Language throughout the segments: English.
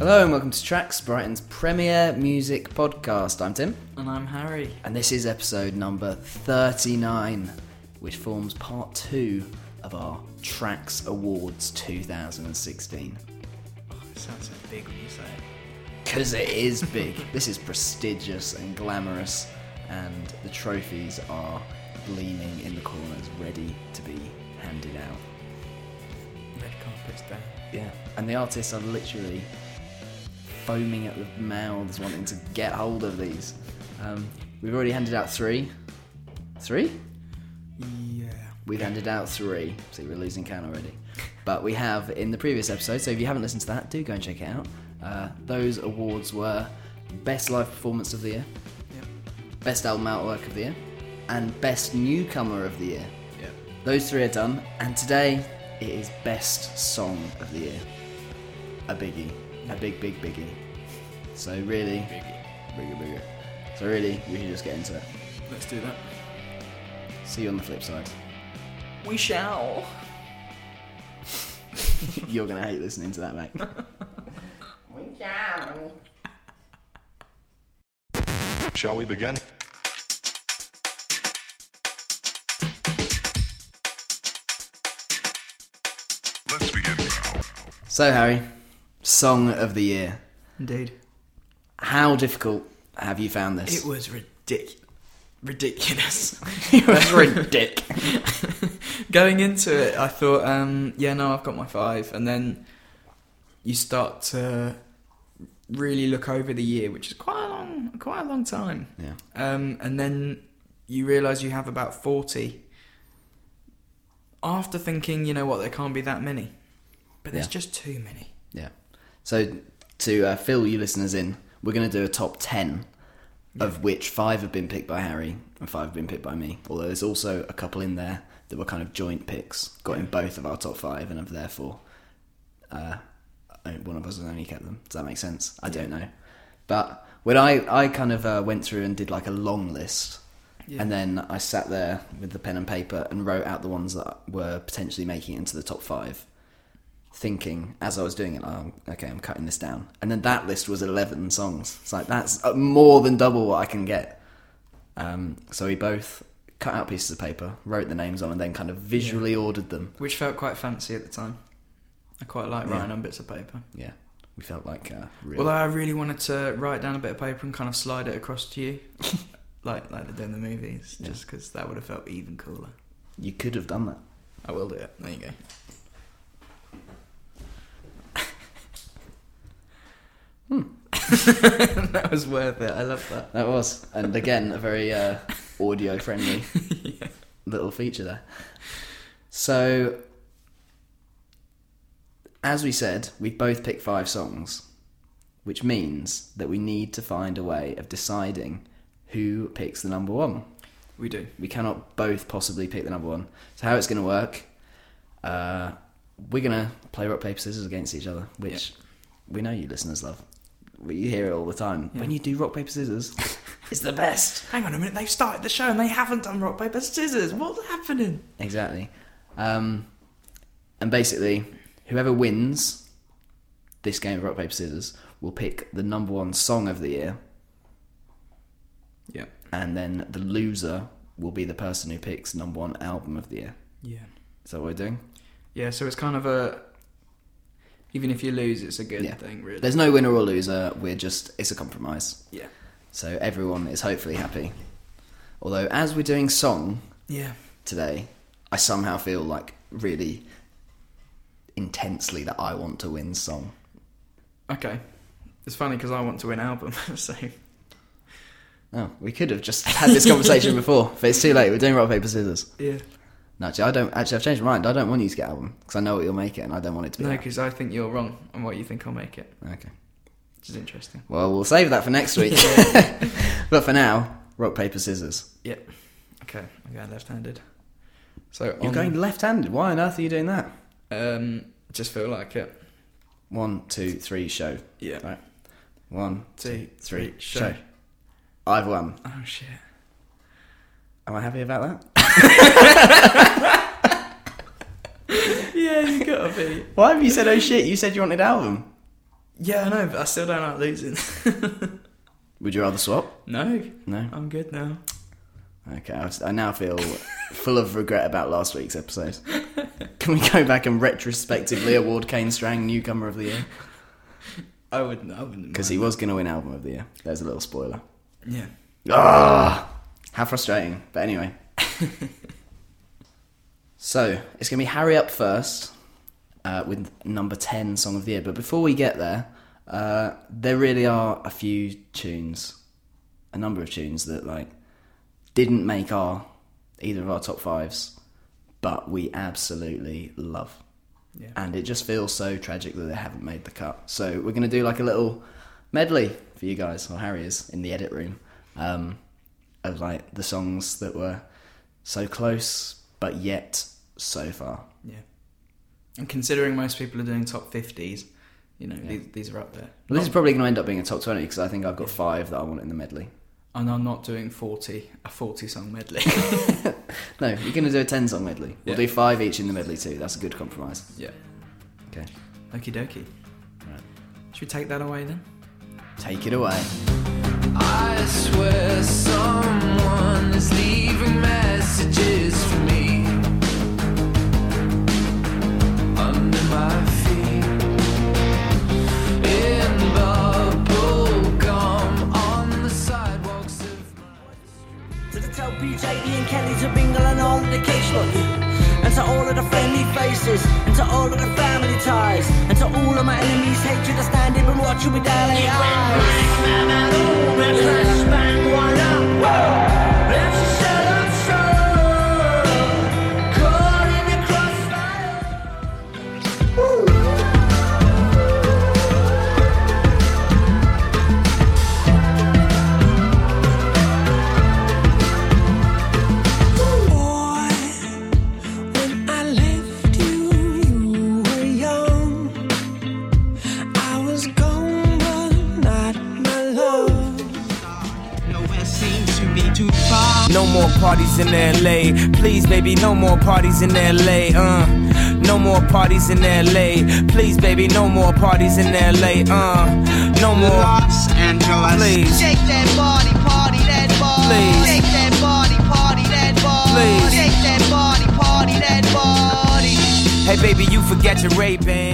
Hello and welcome to Tracks, Brighton's premier music podcast. I'm Tim, And I'm Harry. and this is episode number 39, which forms part two of our Tracks Awards 2016. It sounds so big when you say it. Because it is big. this is prestigious and glamorous, and the trophies are gleaming in the corners, ready to be handed out. Red carpet's down. Yeah, and the artists are literally foaming at the mouths, wanting to get hold of these. Um, we've already handed out three. Three? Yeah. We've handed out three. See, we're losing count already. But we have in the previous episode, so if you haven't listened to that, do go and check it out. Uh, those awards were Best Live Performance of the Year, Yep. Best Album Artwork of the Year, and Best Newcomer of the Year. Yep. Those three are done, and today it is Best Song of the Year. A biggie. A big, big biggie. So really, bigger, bigger. So really, we should just get into it. Let's do that. See you on the flip side. We shall. You're gonna hate listening to that, mate. We shall Shall we begin? Let's begin now. So Harry, Song of the Year. Indeed. How difficult have you found this? It was ridic- ridiculous. it was ridiculous. Going into it, I thought, um, yeah, no, I've got my five. And then you start to really look over the year, which is quite a long, quite a long time. yeah. Um, and then you realise you have about 40. After thinking, you know what, there can't be that many. But there's Yeah. just too many. Yeah. So to uh, fill you listeners in, we're going to do a top 10 of which five have been picked by Harry and five have been picked by me. Although there's also a couple in there that were kind of joint picks, got in both of our top five and have therefore uh, one of us has only kept them. Does that make sense? I don't know. But when I, I kind of uh, went through and did like a long list Yeah. and then I sat there with the pen and paper and wrote out the ones that were potentially making it into the top five thinking as I was doing it, oh, okay, I'm cutting this down. And then that list was 11 songs. It's like, that's uh, more than double what I can get. Um, so we both cut out pieces of paper, wrote the names on, and then kind of visually ordered them. Which felt quite fancy at the time. I quite like Yeah. writing on bits of paper. Yeah, we felt like uh, real. Although I really wanted to write down a bit of paper and kind of slide it across to you, like like they do in the movies, Yeah. just because that would have felt even cooler. you could have done that. I will do it. There you go. that was worth it. I love that. That was. And again, a very uh, audio friendly yeah. little feature there. So, as we said, we've both picked five songs, which means that we need to find a way of deciding who picks the number one. We do. We cannot both possibly pick the number one. So, how it's going to work? Uh, we're going to play rock paper scissors against each other, which we know you listeners love. You hear it all the time. Yeah. When you do rock paper scissors, it's the best. Hang on a minute. They've started the show and they haven't done rock paper scissors. What's happening? Exactly. Um, and basically, whoever wins this game of rock paper scissors will pick the number one song of the year, Yeah. and then the loser will be the person who picks number one album of the year. Yeah. Is that what we're doing? Yeah. So it's kind of a. Even if you lose, it's a good Yeah. thing, really. There's no winner or loser. We're just it's a compromise. yeah. So everyone is hopefully happy. Although as we're doing song Yeah. today, I somehow feel like really intensely that I want to win song. Okay. It's funny because I want to win album, so Oh, we could have just had this conversation before, but it's too late. We're doing rock paper scissors. yeah. No, actually, I don't. Actually, I've changed my mind. I don't want you to get album because I know what you'll make it, and I don't want it to be. No, because I think you're wrong on what you think I'll make it, Okay. which is interesting. Well, we'll save that for next week. but for now, rock paper scissors. Yep. Okay, I'm going left-handed. So You're on- going left-handed. Why on earth are you doing that? Um, just feel like it. One, two, three, show. Yeah. Right. One, two, three, show. show. I've won. Oh shit. Am I happy about that? yeah, you gotta be. Why have you said oh shit? You said you wanted album. Yeah, I know, but I still don't like losing. Would you rather swap? no, No. I'm good now. Okay, I, was- I now feel full of regret about last week's episode. Can we go back and retrospectively award Kane Strang newcomer of the year? I wouldn't. I wouldn't. Because he was going to win album of the year. There's a little spoiler. Yeah. Ah, how frustrating. But anyway. so, it's going to be Harry up first uh, with number 10 song of the year. But before we get there, uh, there really are a few tunes, a number of tunes that, like, didn't make our either of our top fives, but we absolutely love. Yeah. And it just feels so tragic that they haven't made the cut. So we're going to do like a little medley for you guys, or Harry is in the edit room, um, of like the songs that were so close but yet so far. Yeah. And considering most people are doing top 50s, you know, these, these are up there. Well, this is probably going to end up being a top twenty because I think I've got five that I want in the medley. And I'm not doing 40, a 40 song medley. No, you're going to do a ten song medley. We'll Yeah. do five each in the medley too. That's a good compromise. yeah. Okay, Okie dokie. Right. Should we take that away then? take it away. I swear someone is leaving messages for me To tell PJ, and Kelly, to Bingle and all of the kids look. And to all of the friendly faces And to all of the family ties And to all of my enemies hatred I stand here and watch you with daily eyes. Caught parties in LA. Please, baby, no more parties in LA. Uh, no more parties in LA. Please, baby, no more parties in LA. Uh, no more. Los Angeles. Please. Shake that body, party that body. Please. Shake that body, party that body. Please. Shake that body, party that body. Hey, baby, you forget your Ray Bans.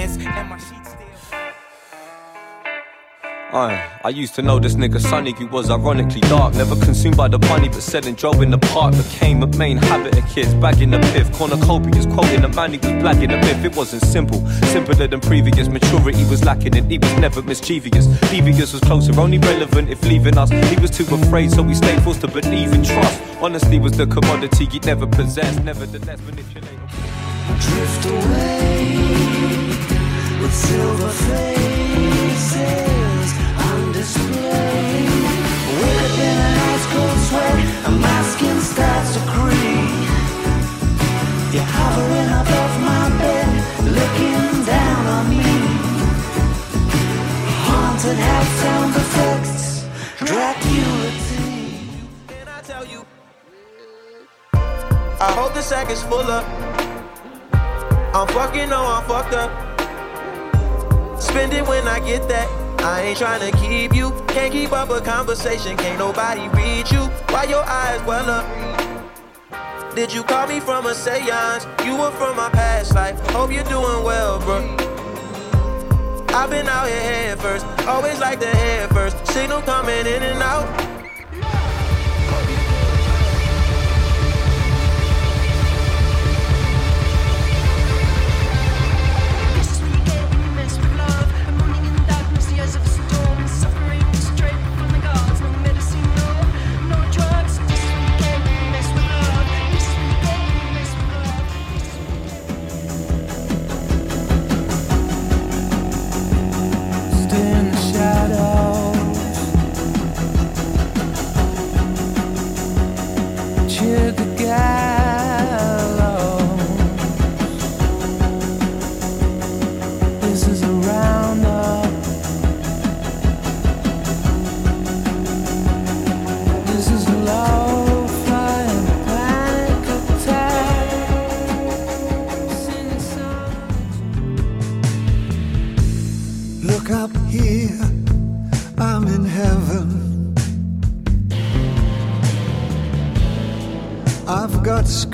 Aye, I used to know this nigga Sonny who was ironically dark. Never consumed by the money, but selling drove in the park became a main habit of kids. Bagging the piff, cornucopias, quoting the man, he was blacking the myth. It wasn't simple, simpler than previous. Maturity was lacking, and he was never mischievous. Devious was closer, only relevant if leaving us. He was too afraid, so we stayed forced to believe in trust. Honesty was the commodity he never possessed, nevertheless manipulated. drift away with silver faces I hope the sack is full up. I'm fucking, no, I'm fucked up. Spend it when I get that. I ain't trying to keep you. Can't keep up a conversation. Can't nobody read you. Why your eyes well up? Did you call me from a seance? You were from my past life. Hope you're doing well, bro. I've been out here head first. Always like the head first. Signal coming in and out.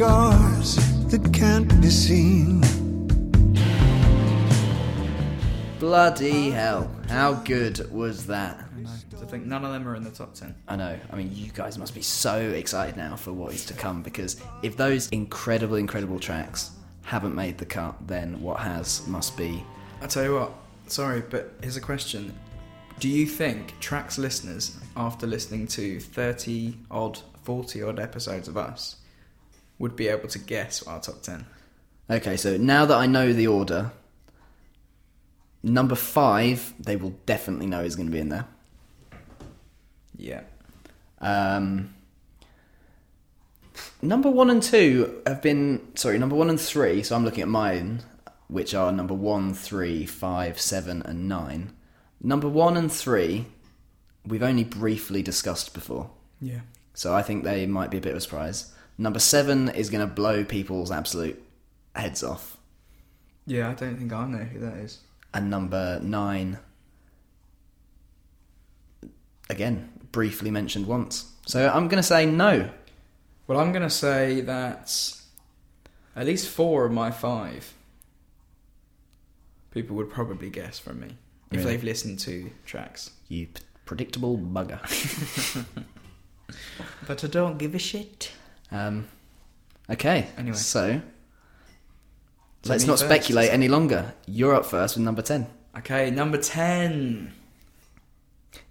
Scars that can't be seen. Bloody hell. How good was that? I know. I think none of them are in the top ten. I know. I mean, you guys must be so excited now for what is to come because if those incredible, incredible tracks haven't made the cut, then what has must be. I tell you what. Sorry, but here's a question: Do you think tracks listeners, after listening to thirty odd, forty odd episodes of us, would be able to guess our top ten? Okay, so now that I know the order, number five, they will definitely know is going to be in there. Yeah. Um, number one and two have been sorry. Number one and three. So I'm looking at mine, which are number one, three, five, seven, and nine. Number one and three, we've only briefly discussed before, Yeah. so I think they might be a bit of a surprise. Number seven is going to blow people's absolute heads off, Yeah, I don't think I know who that is. and number nine, again, briefly mentioned once. So I'm going to say no. Well, I'm going to say that at least four of my five people would probably guess from me if Really? they've listened to tracks. You p- predictable bugger. But I don't give a shit. Um, okay. Anyway. So, So let's not first, speculate any longer. You're up first with number 10. Okay, number 10.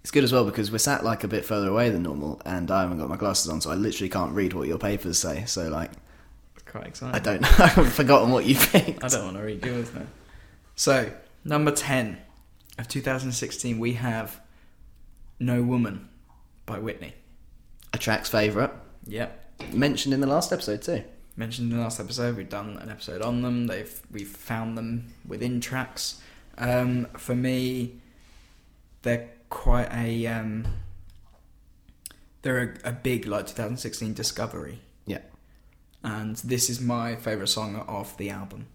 It's good as well because we're sat like a bit further away than normal and I haven't got my glasses on, so I literally can't read what your papers say. So, like, Quite exciting. I don't know. I've forgotten what you picked. I don't want to read yours now. So, number 10 of 2016, we have No Woman by Whitney. A track's favourite. Yep. Mentioned in the last episode, too. mentioned in the last episode. We've done an episode on them. They've we've found them within tracks. Um, for me, they're quite a um, they're a, a big like 2016 discovery, Yeah. and this is my favorite song of the album.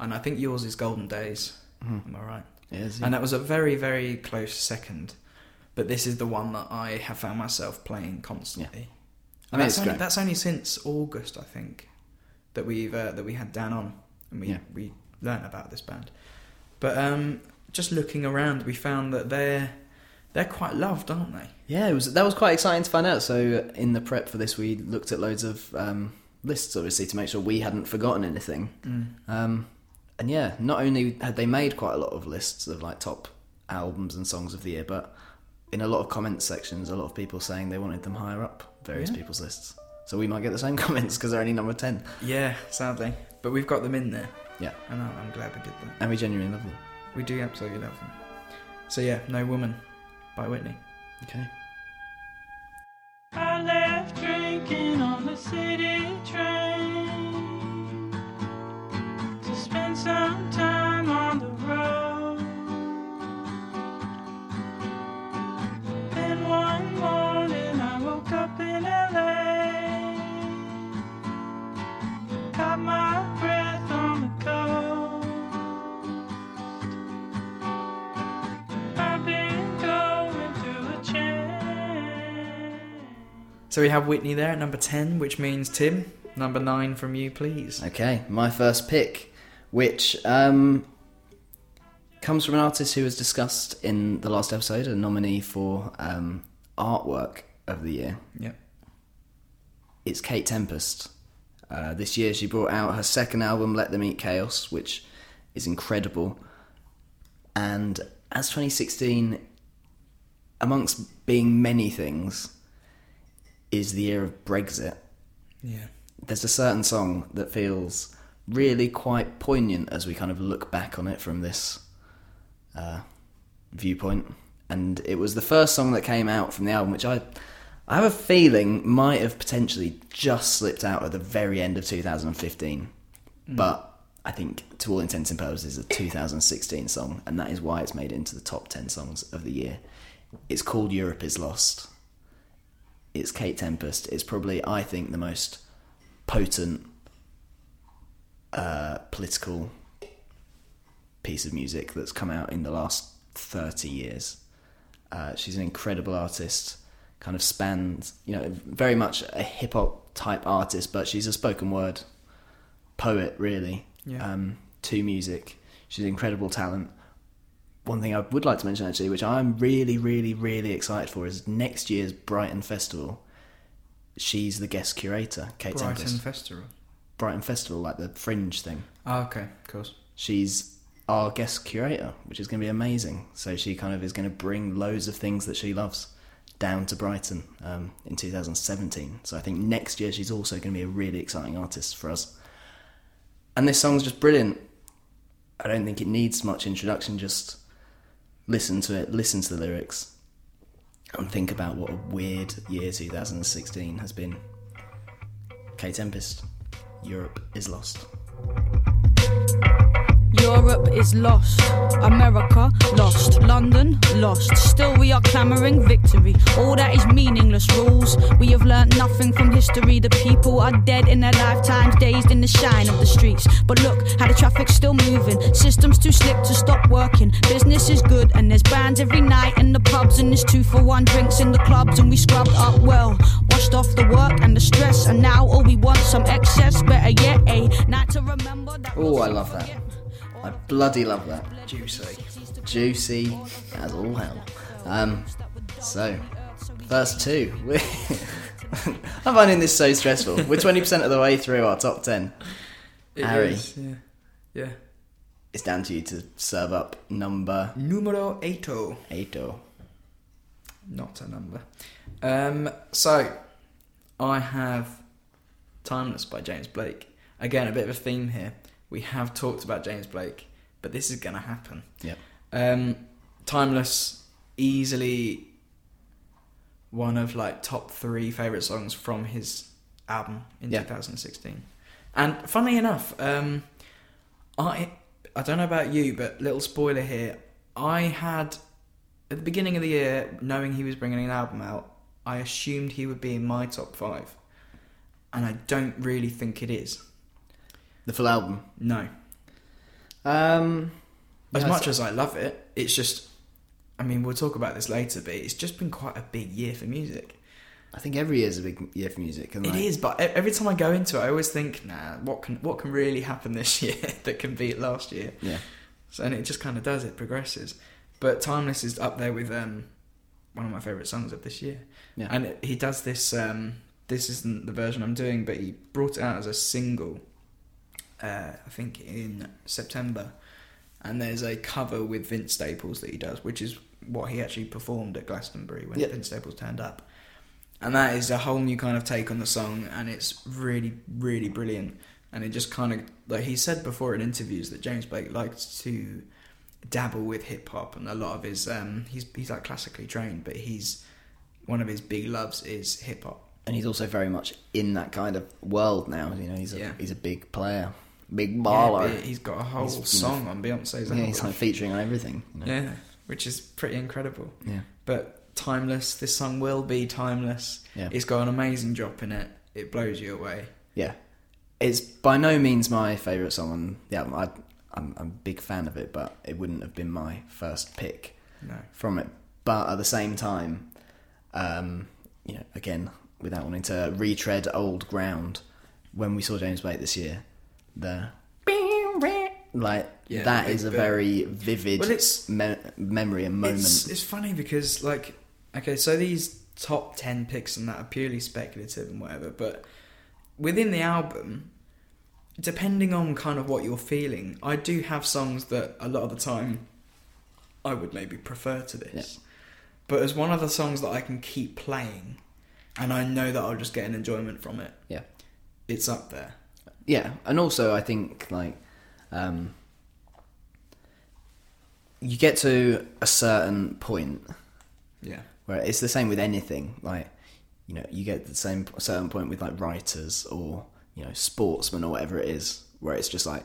And I think yours is Golden Days. Am I right? It is, And that was a very very close second, but this is the one that I have found myself playing constantly. I And mean, that's, only, that's only since August, I think, that we've uh, that we had Dan on and we Yeah. we learned about this band. But um, just looking around, we found that they're they're quite loved, aren't they? Yeah, it was that was quite exciting to find out. So in the prep for this, we looked at loads of um, lists, obviously, to make sure we hadn't forgotten anything. Um, and yeah, not only had they made quite a lot of lists of like top albums and songs of the year, but in a lot of comment sections, a lot of people saying they wanted them higher up various Yeah. people's lists. So we might get the same comments because they're only number ten. Yeah, sadly, but we've got them in there, Yeah, and I'm I'm glad we did that. and we genuinely love them. We do absolutely love them. So yeah, No Woman by Whitney. Okay. So we have Whitney there at number ten, which means Tim, number nine from you, please. Okay, my first pick, which um, comes from an artist who was discussed in the last episode, a nominee for um, artwork of the year. Yep. It's Kate Tempest. Uh, this year she brought out her second album, Let Them Eat Chaos, which is incredible. And as 2016, amongst being many things, is the year of Brexit Yeah. there's a certain song that feels really quite poignant as we kind of look back on it from this uh, viewpoint. And it was the first song that came out from the album, which I, I have a feeling might have potentially just slipped out at the very end of 2015. But I think, to all intents and purposes, a 2016 song, and that is why it's made it into the top 10 songs of the year. It's called Europe is Lost. It's Kate Tempest. It's probably, I think, the most potent uh, political piece of music that's come out in the last 30 years. Uh, she's an incredible artist, kind of spans, you know, very much a hip hop type artist, but she's a spoken word poet, really, Yeah. um, to music. She's incredible talent. One thing I would like to mention, actually, which I'm really, really, really excited for, is next year's Brighton Festival. She's the guest curator, Kate Brighton Tempest. Festival. Brighton Festival, like the Fringe thing. Oh, okay, of course. She's our guest curator, which is going to be amazing. So she kind of is going to bring loads of things that she loves down to Brighton um, in 2017. So I think next year she's also going to be a really exciting artist for us. And this song's just brilliant. I don't think it needs much introduction. Just listen to it, listen to the lyrics, and think about what a weird year 2016 has been. Kate Tempest, Europe is lost. Europe is lost, America lost, London lost. Still, we are clamoring victory. All that is meaningless rules. We have learnt nothing from history. The people are dead in their lifetimes, dazed in the shine of the streets. But look how the traffic's still moving. Systems too slick to stop working. Business is good, and there's bands every night in the pubs, and there's two for one drinks in the clubs, and we scrubbed up well. Washed off the work and the stress, and now all we want some excess. Better yet, eh? a night to remember that. Oh, I love that. I bloody love that. Juicy. Juicy as all hell. Um, so, first two. I'm finding this so stressful. We're 20% of the way through our top 10. It Harry, is, yeah. Yeah. it's down to you to serve up number Numero eighto. eight. Not a number. Um, so, I have Timeless by James Blake. Again, a bit of a theme here. We have talked about James Blake, but this is going to happen. Yep. Um, Timeless, easily one of like top three favorite songs from his album in Yeah. 2016. And funnily enough, um, I I don't know about you, but little spoiler here. I had at the beginning of the year, knowing he was bringing an album out, I assumed he would be in my top five, and I don't really think it is. The full album. No, Um, as yeah, much as I love it, it's just. I mean, we'll talk about this later, but it's just been quite a big year for music. I think every year is a big year for music. And It like, is, but every time I go into it, I always think, nah, what can what can really happen this year that can beat last year? Yeah. So and it just kind of does. It progresses. But Timeless is up there with um, one of my favorite songs of this year. Yeah. And it, he does this. Um, this isn't the version I'm doing, but he brought it out as a single. Uh, I think in September, and there's a cover with Vince Staples that he does, which is what he actually performed at Glastonbury when Yeah. Vince Staples turned up. And that is a whole new kind of take on the song, and it's really, really brilliant. And it just kind of like he said before in interviews that James Blake likes to dabble with hip hop, and a lot of his um, he's he's like classically trained, but he's one of his big loves is hip hop. and he's also very much in that kind of world now. You know, he's a Yeah. he's a big player, big Yeah, baller. but he's got a whole He's, you know, song on Beyonce's Yeah, he's album. like featuring on everything. You know? Yeah, which is pretty incredible. Yeah. But timeless. This song will be timeless. Yeah. It's got an amazing drop in it. It blows you away. Yeah. It's by no means my favourite song on the album. I, I'm, I'm a big fan of it, but it wouldn't have been my first pick No. from it. But at the same time, um, you know, again, without wanting to retread old ground, when we saw James Blake this year, the like Yeah, that the a big bit. very vivid Well, it's- me- memory and moment. It's, it's funny because like okay, so these top ten picks and that are purely speculative and whatever, but within the album, depending on kind of what you're feeling, I do have songs that a lot of the time I would maybe prefer to this. But as one of the songs that I can keep playing and I know that I'll just get an enjoyment from it. Yeah. It's up there. Yeah, and also I think like um, you get to a certain point Yeah. where it's the same with anything. Like you know, you get the same certain point with like writers or you know sportsmen or whatever it is, where it's just like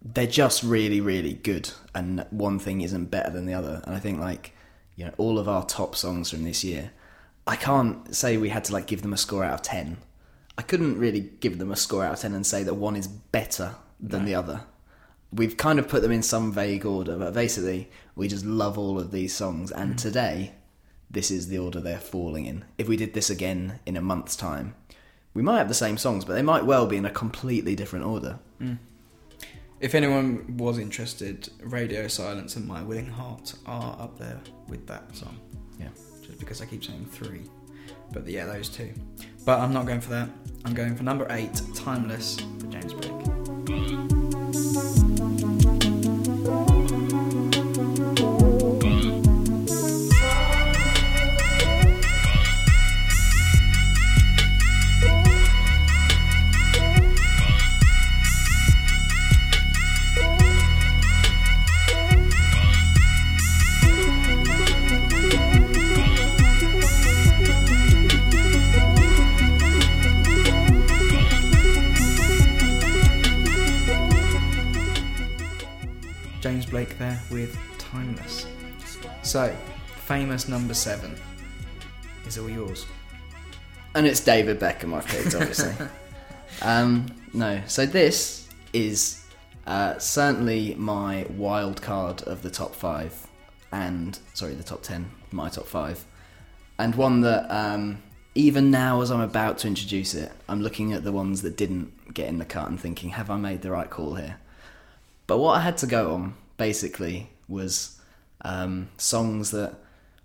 they're just really really good, and one thing isn't better than the other. And I think like you know all of our top songs from this year, I can't say we had to like give them a score out of ten. I couldn't really give them a score out of ten and say that one is better than No. the other. we've kind of put them in some vague order, but basically we just love all of these songs. And Mm. today, this is the order they're falling in. If we did this again in a month's time, we might have the same songs, but they might well be in a completely different order. If anyone was interested, Radio Silence and My Willing Heart are up there with that song. Yeah. Just because I keep saying three. But yeah, those two. But I'm not going for that. I'm going for number eight, Timeless, for James Blake. There with Timeless. So, famous number seven is all yours. And it's David Beckham I've picked, obviously. um, no, so this is uh, certainly my wild card of the top five, and sorry, the top ten, my top five, and one that um, even now, as I'm about to introduce it, I'm looking at the ones that didn't get in the cut and thinking, have I made the right call here? But what I had to go on basically was um, songs that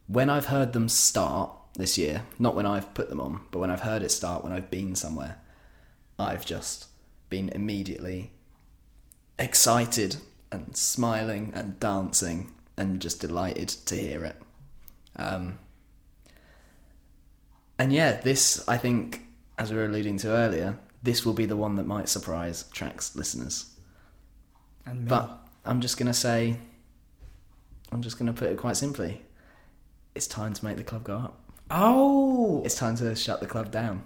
when I've heard them start this year, not when I've put them on, but when I've heard it start, when I've been somewhere, I've just been immediately excited and smiling and dancing and just delighted to hear it. Um, and yeah, this, I think, as we were alluding to earlier, this will be the one that might surprise tracks listeners. And me. But I'm just going to say, I'm just going to put it quite simply. It's time to make the club go up. Oh! It's time to shut the club down.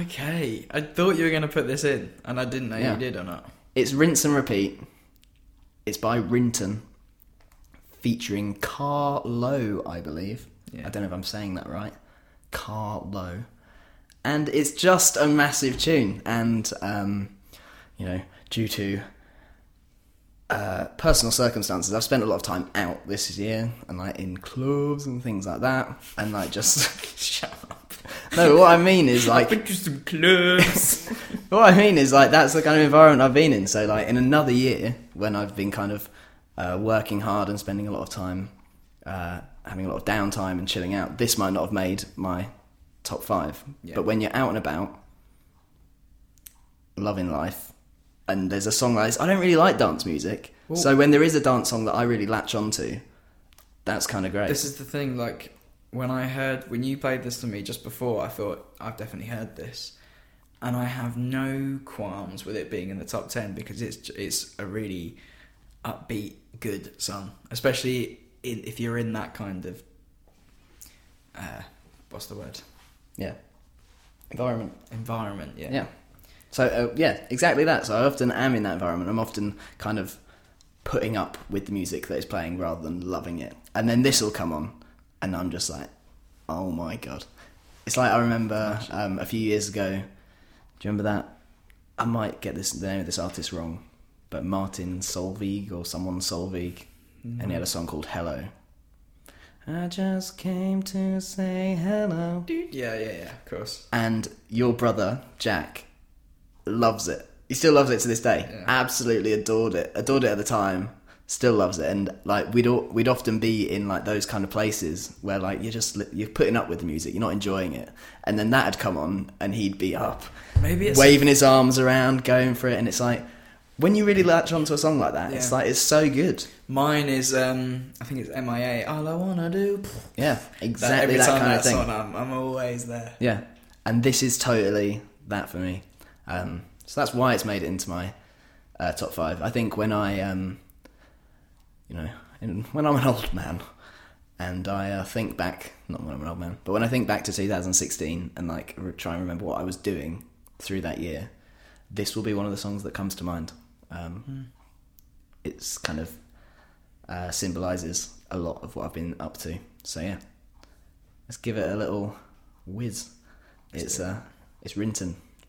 Okay. I thought you were going to put this in, and I didn't know Yeah. you did or not. It's Rinse and Repeat. It's by Riton, featuring Kah-Lo, I believe. Yeah. I don't know if I'm saying that right. Kah-Lo. And it's just a massive tune. And, um, you know, due to uh, personal circumstances, I've spent a lot of time out this year and, like, in clubs and things like that. And, like, just. Shut up. No, what I mean is, like. I've been to some clubs. what I mean is like that's the kind of environment I've been in. So like in another year, when I've been kind of uh, working hard and spending a lot of time, uh, having a lot of downtime and chilling out, this might not have made my top five. Yeah. But when you're out and about, loving life, and there's a song like this, I don't really like dance music. Well- so when there is a dance song that I really latch onto, that's kind of great. This is the thing, like, when I heard, when you played this to me just before, I thought, I've definitely heard this. And I have no qualms with it being in the top 10 because it's it's a really upbeat, good song. Especially in, if you're in that kind of. Uh, what's the word? yeah, environment. Environment, yeah. Yeah. So uh, yeah, exactly that. So I often am in that environment. I'm often kind of putting up with the music that is playing rather than loving it. And then this will come on, and I'm just like, oh my god. It's like I remember um, a few years ago. Do you remember that? I might get this the name of this artist wrong, but Martin Solveig or someone Solveig, and he had a song called Hello. I just came to say hello. Yeah, yeah, yeah, of course. And your brother, Jack, loves it. He still loves it to this day. Absolutely adored it. Adored it at the time. Still loves it. And like we'd all, we'd often be in like those kind of places where like you're just you're putting up with the music, you're not enjoying it. And then that had come on, and he'd be up, Maybe it's- waving his arms around, going for it. And it's like when you really latch onto a song like that, it's like it's so good. Mine is, um, I think it's MIA. All I wanna do. Yeah, exactly that time kind of thing. on, I'm, I'm always there. Yeah, and this is totally that for me. Um, so that's why it's made it into my uh, top five. I think when I, um, you know, in, when I'm an old man, and I uh, think back, not when I'm an old man, but when I think back to 2016 and like re- try and remember what I was doing through that year, this will be one of the songs that comes to mind. Um, Hmm. It's kind of uh, symbolizes a lot of what I've been up to. So yeah, let's give it a little whiz. It's uh, it's rinse and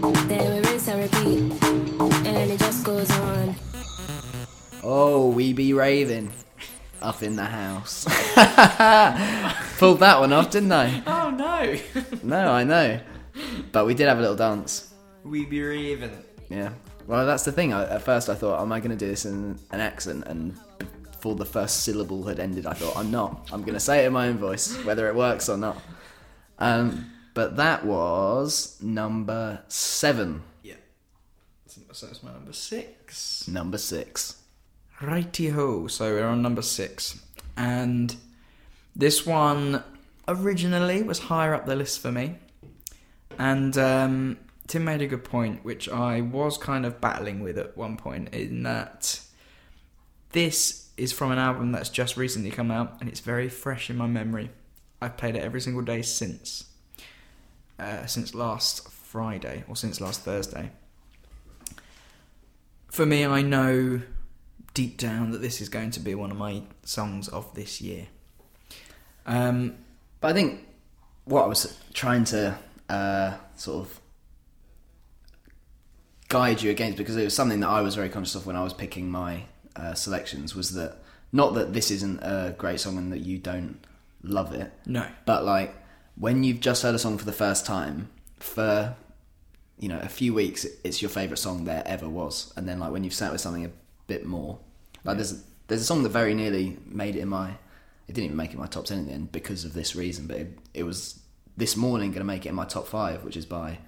Then we rinse and repeat, and it just goes on. Oh, we be raving up in the house. Pulled that one off, didn't I? Oh no! No, I know. But we did have a little dance. we be raving. Yeah. Well, that's the thing. I, at first, I thought, am I going to do this in an accent? And before the first syllable had ended, I thought, I'm not. I'm going to say it in my own voice, whether it works or not. Um, but that was number seven. Yeah. So that's my number six. Number six. Righty ho. So we're on number six. And this one originally was higher up the list for me. And um, Tim made a good point, which I was kind of battling with at one point, in that this is from an album that's just recently come out and it's very fresh in my memory. I've played it every single day since. Uh, since last Friday or since last Thursday. For me, I know deep down that this is going to be one of my songs of this year. Um, But I think what I was trying to uh, sort of guide you against, because it was something that I was very conscious of when I was picking my uh, selections, was that not that this isn't a great song and that you don't love it, no. but like when you've just heard a song for the first time for you know a few weeks, it's your favorite song there ever was, and then like when you've sat with something a bit more, like there's there's a song that very nearly made it in my it didn't even make it in my top 10 in the end because of this reason but it, it was this morning going to make it in my top 5 which is by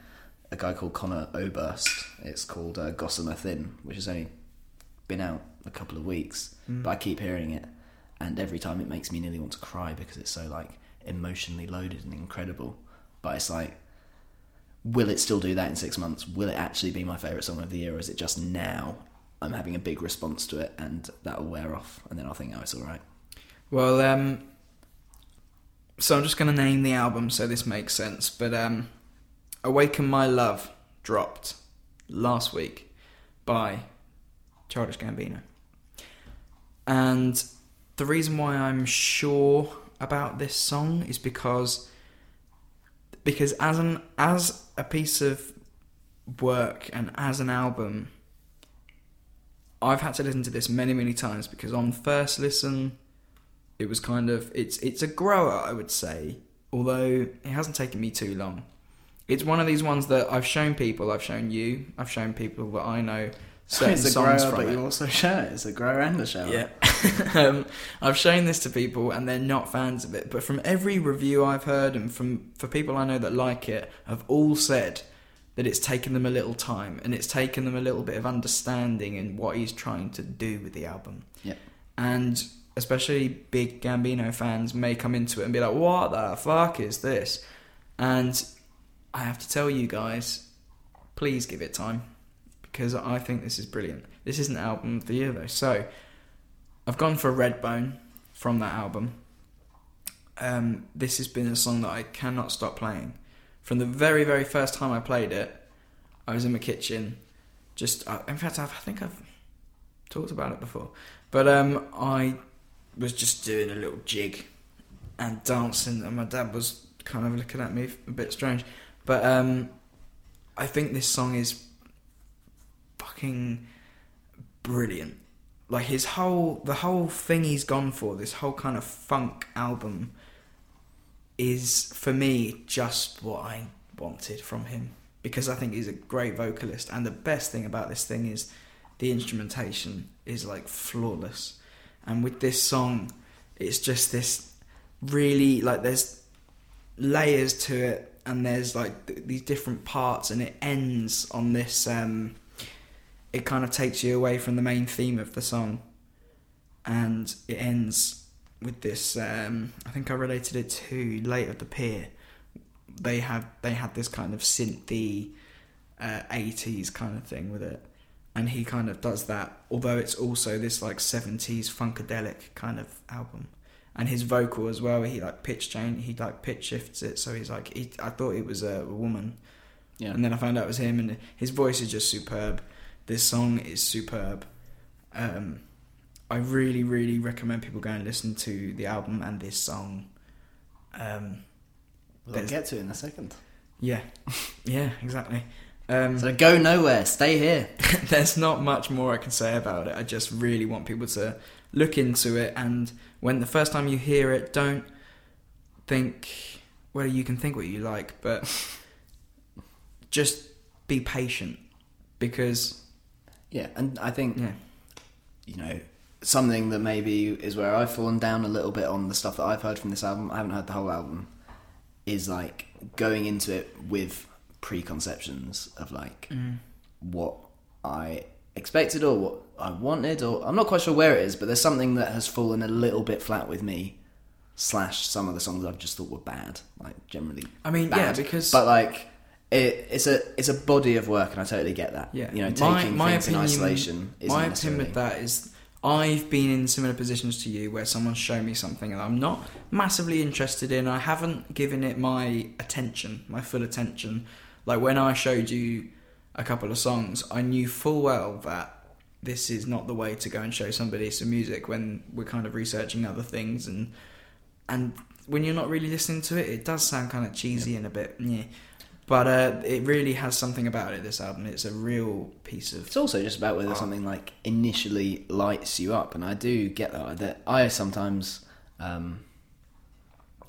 a guy called Conor Oberst it's called uh, Gossamer Thin which has only been out a couple of weeks Mm. but I keep hearing it and every time it makes me nearly want to cry because it's so like emotionally loaded and incredible but it's like will it still do that in six months will it actually be my favourite song of the year or is it just now I'm having a big response to it and that'll wear off and then I'll think oh it's alright Well, um, so I'm just going to name the album so this makes sense. But um, Awaken My Love dropped last week by Childish Gambino. And the reason why I'm sure about this song is because because as an as a piece of work and as an album I've had to listen to this many many times because on first listen it was kind of it's it's a grower I would say although it hasn't taken me too long. It's one of these ones that I've shown people I've shown you I've shown people that I know certain it's a songs grower, but it you also share it. It's a grower and a shower. yeah. um, I've shown this to people and they're not fans of it. But from every review I've heard and from for people I know that like it, have all said that it's taken them a little time and it's taken them a little bit of understanding in what he's trying to do with the album. Yep. And especially big Gambino fans may come into it and be like, "What the fuck is this?" And I have to tell you guys, please give it time because I think this is brilliant. This is an album of the year though, so I've gone for Redbone from that album. Um, this has been a song that I cannot stop playing. From the very, very first time I played it, I was in my kitchen. Just, uh, in fact, I've, I think I've talked about it before, but um, I was just doing a little jig and dancing, and my dad was kind of looking at me a bit strange. But um, I think this song is fucking brilliant. Like his whole, the whole thing he's gone for, this whole kind of funk album, is for me just what I wanted from him because I think he's a great vocalist. And the best thing about this thing is the instrumentation is like flawless. And with this song, it's just this really like there's layers to it, and there's like th- these different parts, and it ends on this. Um, it kind of takes you away from the main theme of the song, and it ends with this. Um, I think I related it to "Late of the Pier." They had they had this kind of synthy uh, 80s kind of thing with it, and he kind of does that. Although it's also this like seventies funkadelic kind of album, and his vocal as well. He like pitch change. He like pitch shifts it. So he's like he, I thought it was a, a woman, Yeah. and then I found out it was him, and his voice is just superb. This song is superb. Um, I really, really recommend people go and listen to the album and this song. Um, We'll get to it in a second. yeah, yeah, exactly. Um, So go nowhere. Stay here. there's not much more I can say about it. I just really want people to look into it, and when the first time you hear it, don't think. Well, you can think what you like, but just be patient because Yeah, and I think yeah, you know something that maybe is where I've fallen down a little bit on the stuff that I've heard from this album. I haven't heard the whole album. Is like going into it with preconceptions of like Mm. what I expected or what I wanted, or I'm not quite sure where it is, but there's something that has fallen a little bit flat with me. Slash, some of the songs I've just thought were bad, like generally. I mean, yeah, because- but like it, it's a it's a body of work, and I totally get that. yeah. you know, taking things in isolation is my opinion with that is I've been in similar positions to you where someone's shown me something and I'm not massively interested in. I haven't given it my attention, my full attention. Like when I showed you a couple of songs, I knew full well that this is not the way to go and show somebody some music when we're kind of researching other things and and when you're not really listening to it, it does sound kind of cheesy and a bit yeah. But uh, it really has something about it. This album, it's a real piece of It's also just about whether something like initially lights you up, and I do get that. That I sometimes um,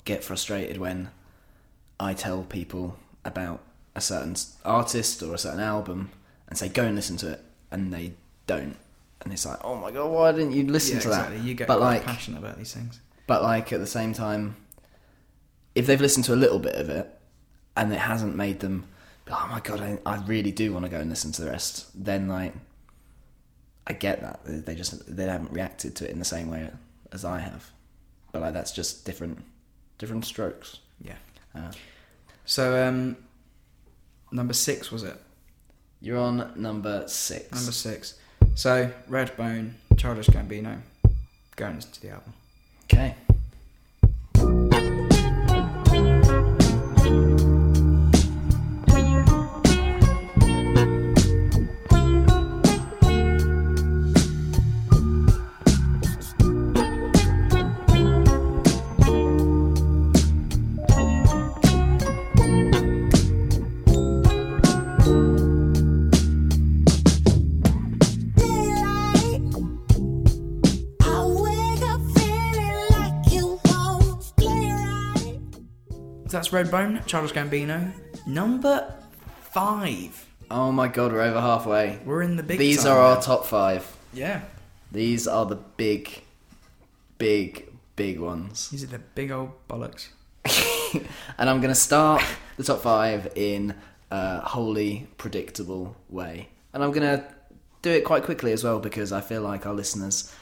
get frustrated when I tell people about a certain artist or a certain album and say go and listen to it, and they don't, and it's like, oh my god, why didn't you listen yeah, to exactly. that? You get but like, passionate about these things. but like at the same time, if they've listened to a little bit of it and it hasn't made them, oh my god, I, I really do want to go and listen to the rest, then like, I get that they just they haven't reacted to it in the same way as I have, but like that's just different, different strokes. Yeah. Uh, So um, number six was it? you're on number six. Number six. So Redbone, Childish Gambino, go and listen to the album. Okay. That's Redbone, Childish Gambino, number five. Oh my god, we're over halfway. We're in the big. These are our top five. Yeah, These are the big, big, big ones. these are the big old bollocks. and I'm going to start the top five in a wholly predictable way. And I'm going to do it quite quickly as well because I feel like our listeners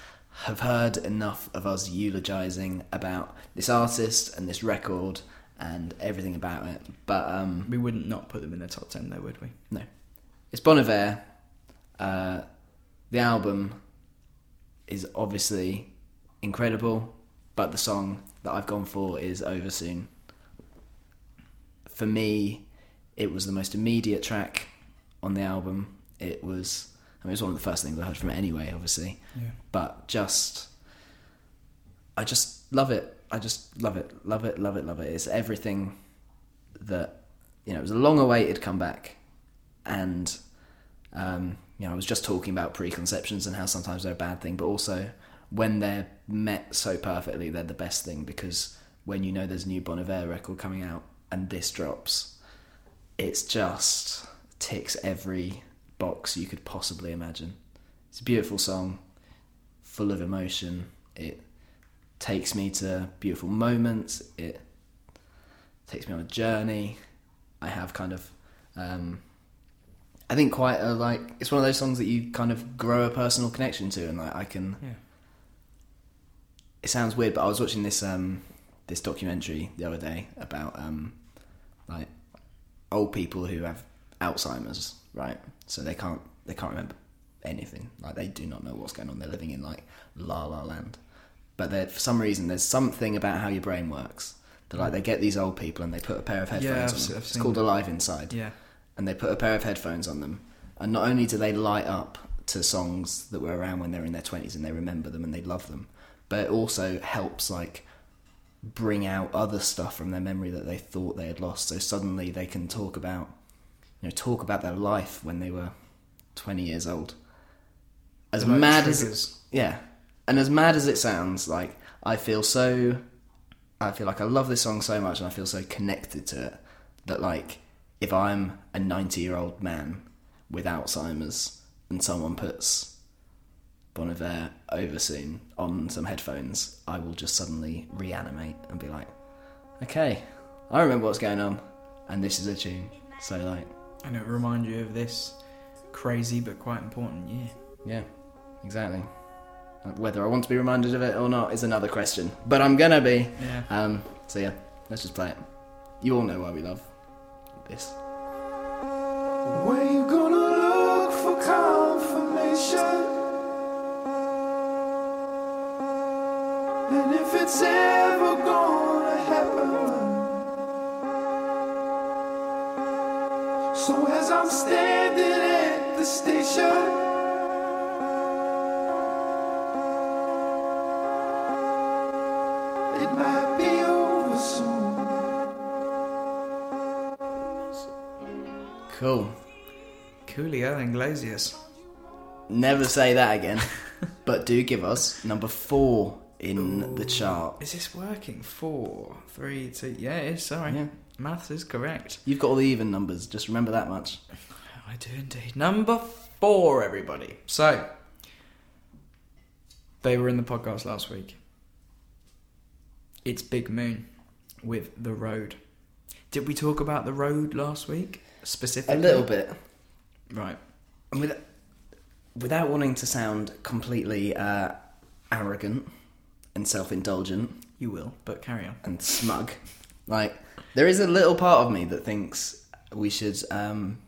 have heard enough of us eulogizing about this artist and this record and everything about it. But um, We wouldn't not put them in the top ten, though, would we? no, it's Bon Iver. Uh, the album is obviously incredible, but the song that I've gone for is Over Soon. For me, it was the most immediate track on the album. It was, I mean, it was one of the first things I heard from it anyway, obviously. Yeah. But just, I just love it. I just love it, love it, love it, love it. It's everything that, you know, it was a long awaited comeback. And, um, you know, I was just talking about preconceptions and how sometimes they're a bad thing, but also when they're met so perfectly, they're the best thing because when you know there's a new Bon Iver record coming out and this drops, it's just ticks every box you could possibly imagine. It's a beautiful song, full of emotion. It takes me to beautiful moments. It takes me on a journey. I have kind of, um, I think quite a like. It's one of those songs that you kind of grow a personal connection to, and like I can. Yeah. It sounds weird, but I was watching this um this documentary the other day about um like old people who have Alzheimer's, right? So they can't they can't remember anything. Like they do not know what's going on. They're living in like la la land. But there- for some reason, there's something about how your brain works. That like they get these old people and they put a pair of Yeah, headphones I've on se- them. I've It's called. Alive Inside. Yeah. And they put a pair of headphones on them, and not only do they light up to songs that were around when they're in their twenties and they remember them and they love them, but it also helps like bring out other stuff from their memory that they thought they had lost. So suddenly they can talk about, you know, talk about their life when they were twenty years old. As They're like mad as yeah, and as mad as it sounds, like I feel so, I feel like I love this song so much, and I feel so connected to it that like if I'm a ninety-year-old man with Alzheimer's and someone puts Bon Iver over soon on some headphones, I will just suddenly reanimate and be like, okay, I remember what's going on, and this is a tune. So like, And it remind you of this crazy but quite important year. yeah, exactly. Whether I want to be reminded of it or not is another question, but I'm gonna be. Yeah. Um. So yeah, let's just play it. You all know why we love this. Where you gonna look for confirmation? And if it's ever gonna happen. So as I'm standing at the station. Cool. Coolio Iglesias. Never say that again. but do give us number four in the chart. Is this working? Four, three, two. Yeah, it is. Sorry. Yeah. Maths is correct. You've got all the even numbers. Just remember that much. I do indeed. Number four, everybody. So, they were in the podcast last week. It's Big Moon with The Road. Did we talk about The Road last week? Specifically? A little bit. Right. And with, without wanting to sound completely uh, arrogant and self-indulgent, You will, but carry on. and smug. Like there is a little part of me that thinks we should um,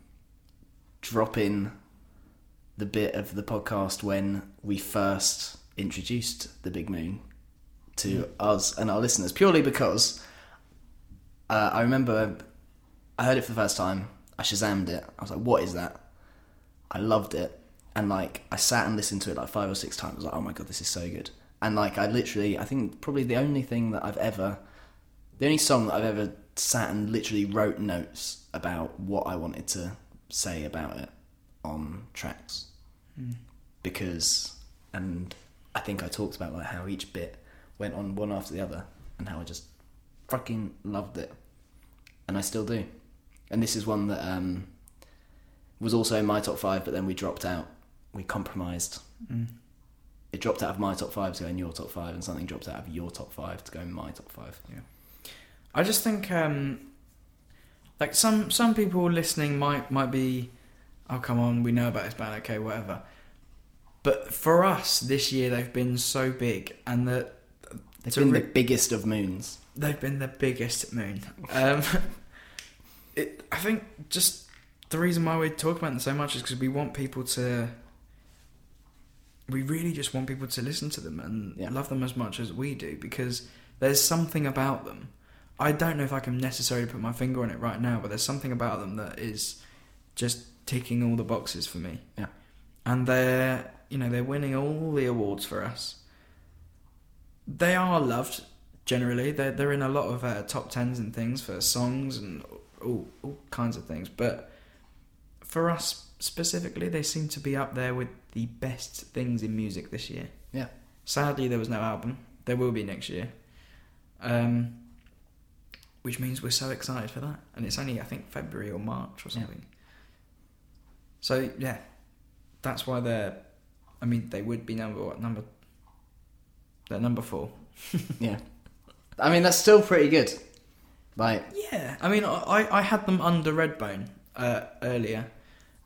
drop in the bit of the podcast when we first introduced the big moon to us and our listeners, purely because uh, I remember I heard it for the first time. I shazammed it. I was like, "What is that?" I loved it, and like I sat and listened to it like five or six times. I was like, "Oh my god, this is so good!" And like I literally, I think probably the only thing that I've ever, the only song that I've ever sat and literally wrote notes about what I wanted to say about it on tracks, Mm. because, and I think I talked about like how each bit went on one after the other, and how I just fucking loved it, and I still do. And this is one that um, was also in my top five, but then we dropped out. We compromised. Mm. It dropped out of my top five to go in your top five, and something dropped out of your top five to go in my top five. Yeah. I just think um like some some people listening might might be oh come on, we know about this band, okay, whatever. But for us this year they've been so big and that They've been re- the biggest of moons. they've been the biggest moon. Um it I think just the reason why we talk about them so much is because we want people to we really just want people to listen to them and Yeah. love them as much as we do because there's something about them. I don't know if I can necessarily put my finger on it right now, but there's something about them that is just ticking all the boxes for me. Yeah. And they're, you know, they're winning all the awards for us. They are loved generally. They're they're in a lot of uh, top tens and things for songs and all all kinds of things. But for us specifically, they seem to be up there with the best things in music this year. Yeah. Sadly, there was no album. There will be next year. Um, which means we're so excited for that, and it's only I think February or March or Yeah. something. So yeah, that's why they're. I mean, they would be number what number? They're number four. Yeah. I mean, that's still pretty good. Like, Yeah, I mean, I I had them under Redbone uh, earlier,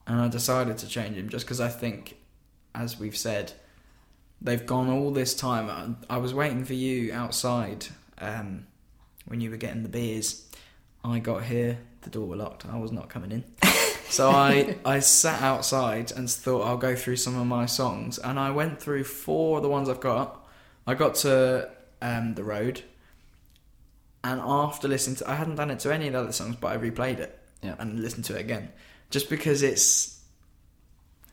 and I decided to change them just because I think, as we've said, they've gone all this time. I, I was waiting for you outside um, when you were getting the beers. I got here, the door were locked. I was not coming in. So I I sat outside and thought I'll go through some of my songs, and I went through four of the ones I've got. I got to um, the road, and after listening to, I hadn't done it to any of the other songs, but I replayed it Yeah. and listened to it again, just because it's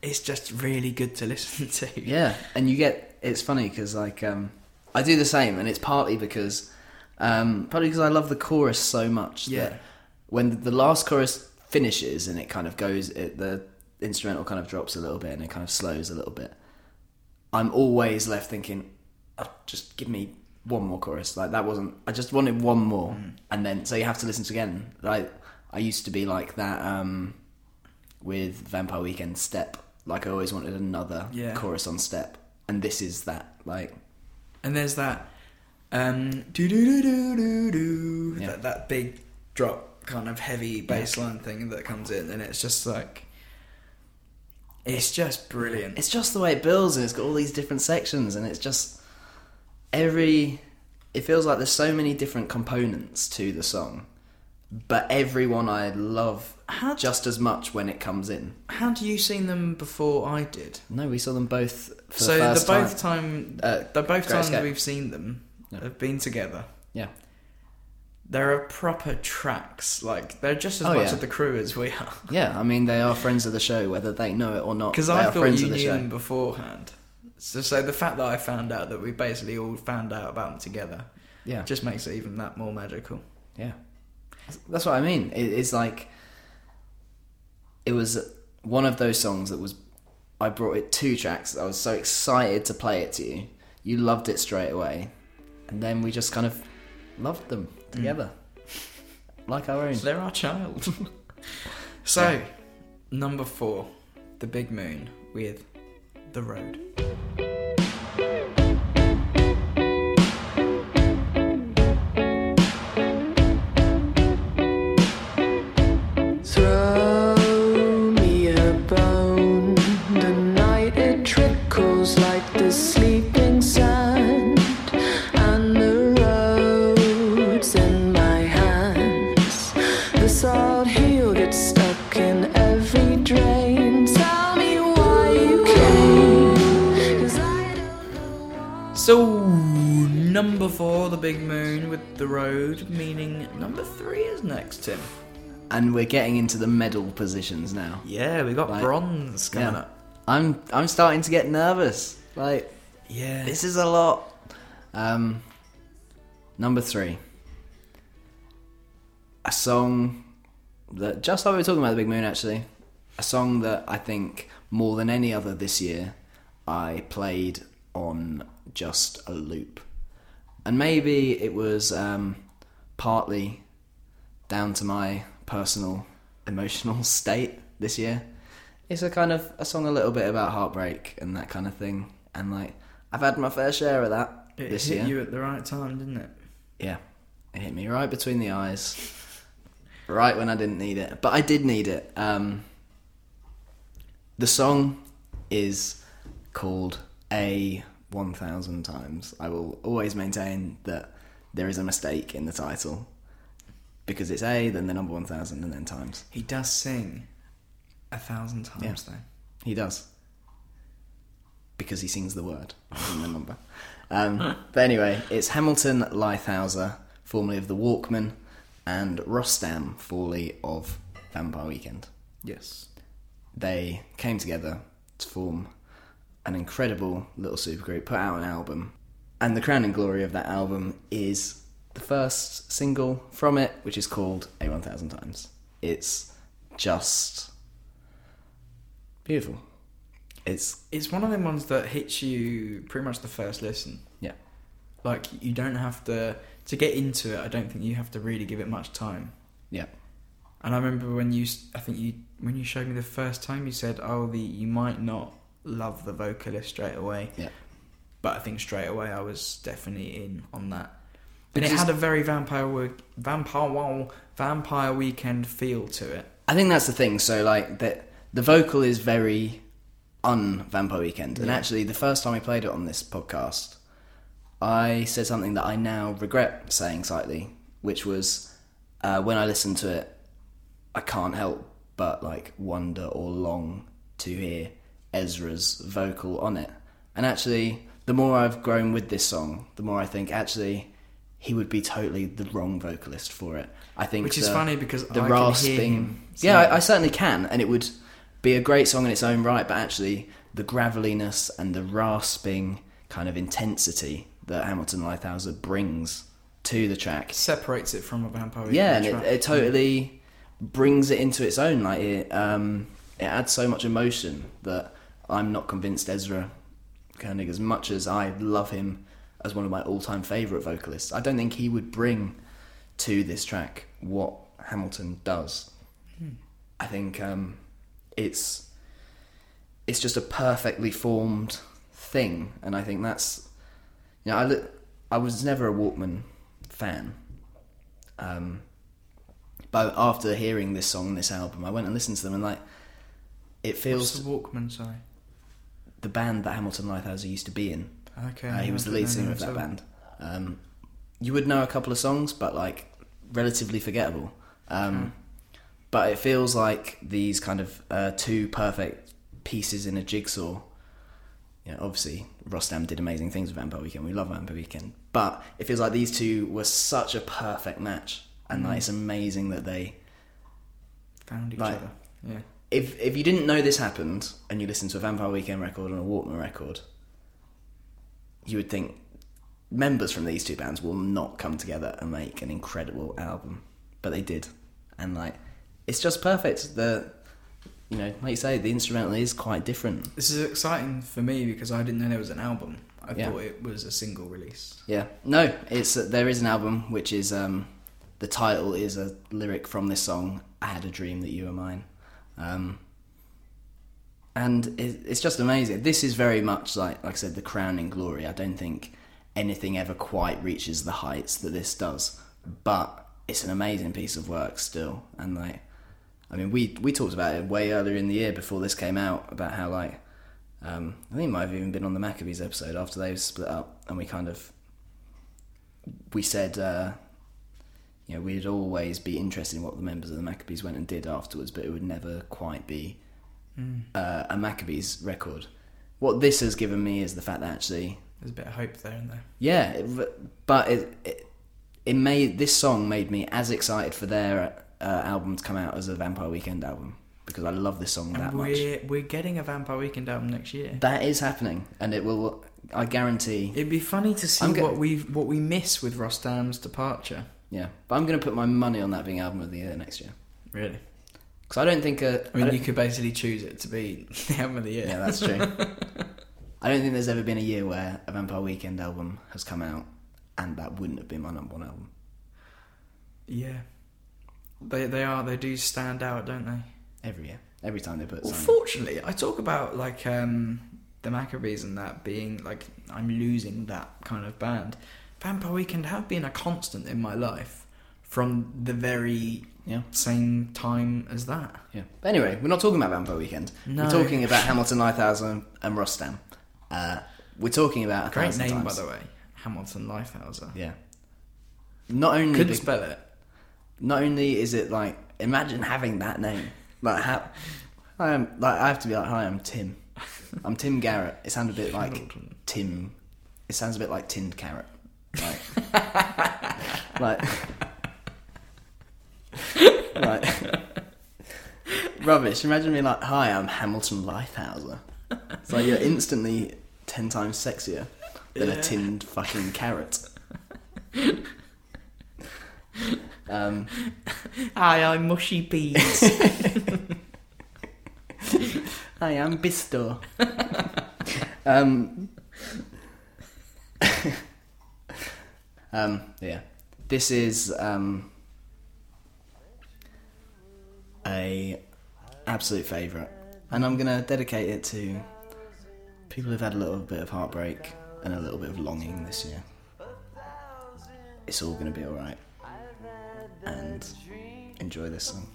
it's just really good to listen to. Yeah, and you get it's funny because like um, I do the same, and it's partly because um, partly because I love the chorus so much. Yeah. that when the last chorus finishes and it kind of goes, it, the instrumental kind of drops a little bit and it kind of slows a little bit. I'm always left thinking, oh, just give me one more chorus. Like that wasn't. I just wanted one more, Mm. and then so you have to listen to it again. Like I used to be like that um, with Vampire Weekend Step. Like I always wanted another Yeah. chorus on Step, and this is that. Like And there's that um do do do do do do Yeah. that, that big drop kind of heavy bass line thing that comes in and it's just like it's just brilliant. it's just the way it builds, and it's got all these different sections, and it's just every. It feels like there's so many different components to the song, but everyone I love just as much when it comes in. How do you seen them before I did? No, we saw them both for so the first the both time. time, Uh, the both times Escape. we've seen them have been together. Yeah. There are proper tracks, like they're just as Oh, much yeah. of the crew as we are. Yeah, I mean they are friends of the show, whether they know it or not. Because I thought friends you the knew show. them beforehand. So, so the fact that I found out that we basically all found out about them together, Yeah. just makes it even that more magical. Yeah, that's what I mean. It, it's like it was one of those songs that was. I brought it two tracks. I was so excited to play it to you. You loved it straight away, and then we just kind of loved them mm. together, like our own. They're our child. so, number four, The Big Moon with The Road. Big Moon with The Road, meaning number three is next, Tim. And we're getting into the medal positions now. Yeah, we got Like, bronze coming yeah. up. I'm I'm starting to get nervous. Like Yeah. this is a lot. Um, number three, a song that just like we were talking about the Big Moon actually, a song that I think more than any other this year I played on just a loop, and maybe it was um, partly down to my personal emotional state this year. It's a kind of a song a little bit about heartbreak and that kind of thing, and like I've had my fair share of that It this hit year. you at the right time, didn't it? Yeah, it hit me right between the eyes, right when I didn't need it, but I did need it. Um, the song is called A One Thousand Times. I will always maintain that there is a mistake in the title because it's A, then the number one thousand, and then times. He does sing a thousand times, though. He does. Because he sings the word, not the number. Um, but anyway, it's Hamilton Leithauser, formerly of the Walkmen, and Rostam, formerly of Vampire Weekend. Yes. They came together to form an incredible little supergroup, put out an album, and the crowning glory of that album is the first single from it, which is called A One Thousand Times. It's just beautiful. It's It's one of them ones that hits you pretty much the first listen. yeah, Like you don't have to to get into it. I don't think you have to really give it much time. yeah, And I remember when you, I think you, when you showed me the first time, you said, "Oh, the you might not love the vocalist straight away." yeah. But I think straight away I was definitely in on that. And it had a very vampire work, vampire vampire weekend feel to it. I think that's the thing. So like the the vocal is very un Vampire Weekend, and Yeah. actually the first time we played it on this podcast, I said something that I now regret saying slightly, which was uh, when I listened to it, I can't help but like wonder or long to hear Ezra's vocal on it. And actually, the more I've grown with this song, the more I think actually he would be totally the wrong vocalist for it. I think Which is funny because the I rasping. yeah. I, I certainly can, and it would be a great song in its own right. But actually, the graveliness and the rasping kind of intensity that Hamilton Leithauser brings to the track separates it from a vampire. yeah, and it, it totally brings it into its own. Like it, um, it adds so much emotion that I'm not convinced Ezra Koenig, as much as I love him as one of my all-time favorite vocalists, I don't think he would bring to this track what Hamilton does. Hmm. I think um, it's it's just a perfectly formed thing, and I think that's you know I li- I was never a Walkmen fan, um, but after hearing this song, this album, I went and listened to them, and like it What's feels the Walkmen? Sorry. The band that Hamilton Leithauser used to be in. Okay, Uh, he was the lead singer of that at band. Um, you would know a couple of songs, but like relatively forgettable. Um, But it feels like these kind of uh, two perfect pieces in a jigsaw. You know, obviously, Rostam did amazing things with Vampire Weekend. We love Vampire Weekend, but it feels like these two were such a perfect match, and like Mm. it's amazing that they Found each like, other. Yeah. If if you didn't know this happened and you listened to a Vampire Weekend record and a Walkmen record, you would think members from these two bands will not come together and make an incredible album, but they did, and like it's just perfect. The you know, like you say, the instrumental is quite different. This is exciting for me because I didn't know there was an album. I Yeah. thought it was a single release. Yeah, no, it's there is an album which is um, the title is a lyric from this song. I had a dream that you were mine, um, and it, it's just amazing. This is very much like like I said, the crowning glory. I don't think anything ever quite reaches the heights that this does, but it's an amazing piece of work still. And like, I mean, we we talked about it way earlier in the year before this came out about how like um, I think it might have even been on the Maccabees episode after they split up, and we kind of we said uh, you know we'd always be interested in what the members of the Maccabees went and did afterwards, but it would never quite be Mm. uh, a Maccabees record. What this has given me is the fact that actually There's a bit of hope there and there. yeah, it, but it, it it made this song made me as excited for their uh, album to come out as a Vampire Weekend album because I love this song that And much. we're we're getting a Vampire Weekend album next year. That is happening, and it will. I guarantee. It'd be funny to see go- what we what we miss with Rostam's departure. Yeah, but I'm going to put my money on that being album of the year next year. Really? Because I don't think. Uh, I mean, don't- you could basically choose it to be the album of the year. Yeah, that's true. I don't think there's ever been a year where a Vampire Weekend album has come out and that wouldn't have been my number one album. yeah, they they are they do stand out, don't they? Every year, every time they put. Well, fortunately, I talk about like um, the Maccabees and that being like I'm losing that kind of band. Vampire Weekend have been a constant in my life from the very Yeah. same time as that. Yeah. But anyway, we're not talking about Vampire Weekend. No. We're talking about Hamilton Leithauser and, and Rostam. Uh, we're talking about a Great name, times. by the way, Hamilton Leithauser. Yeah. Not only Couldn't be- spell it. Not only is it like imagine having that name. Like how I am like I have to be like, hi, I'm Tim. I'm Tim Garrett. It sounds a bit like Tim it sounds a bit like tinned carrot. Like like like rubbish. Imagine me like, hi, I'm Hamilton Leithauser. It's like you're instantly ten times sexier than Yeah. a tinned fucking carrot. Um, Hi, I'm Mushy Peas. Hi, I'm Bisto. um, um, yeah, this is um, a absolute favourite, and I'm gonna dedicate it to people who've had a little bit of heartbreak and a little bit of longing this year. It's all gonna be all right, and enjoy this song.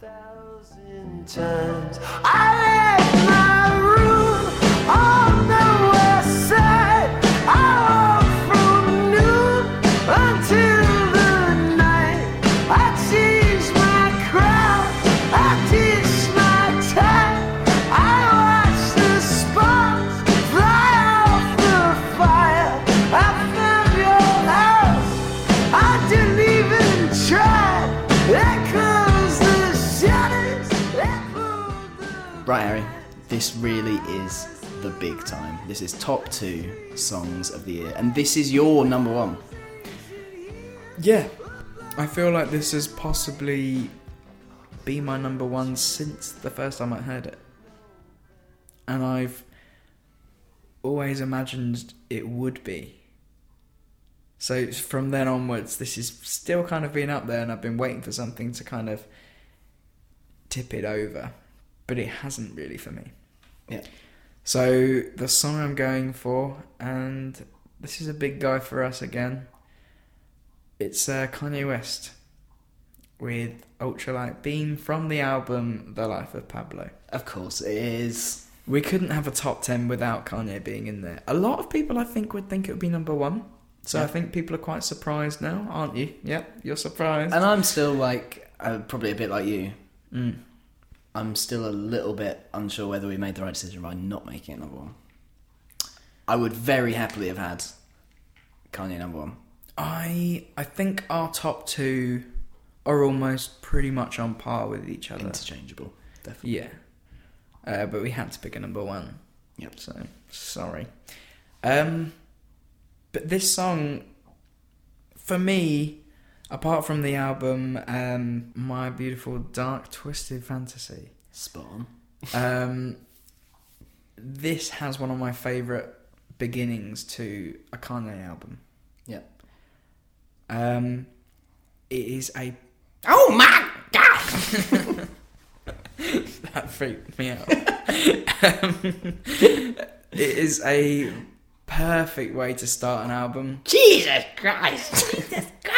This really is the big time. This is top two songs of the year, and this is your number one. Yeah, I feel like this has possibly been my number one since the first time I heard it, and I've always imagined it would be. So from then onwards, this has still kind of been up there, and I've been waiting for something to kind of tip it over, but it hasn't really for me. Yeah. So the song I'm going for, and this is a big guy for us again. It's uh, Kanye West with Ultralight Beam from the album The Life of Pablo. Of course, it is. We couldn't have a top 10 without Kanye being in there. A lot of people, I think, would think it would be number one. So Yeah. I think people are quite surprised now, aren't you? Yep, you're surprised. And I'm still like, uh, probably a bit like you. Mm. I'm still a little bit unsure whether we made the right decision by not making it number one. I would very happily have had Kanye number one. I I think our top two are almost pretty much on par with each other. Interchangeable, definitely. Yeah. Uh, but we had to pick a number one. Yep. So sorry. Um, but this song, for me, apart from the album, um, My Beautiful Dark Twisted Fantasy, Spot on. um, this has one of my favourite beginnings to a Kanye album. Yep. Um, it is a Oh my god! that freaked me out. um, it is a perfect way to start an album. Jesus Christ! Jesus Christ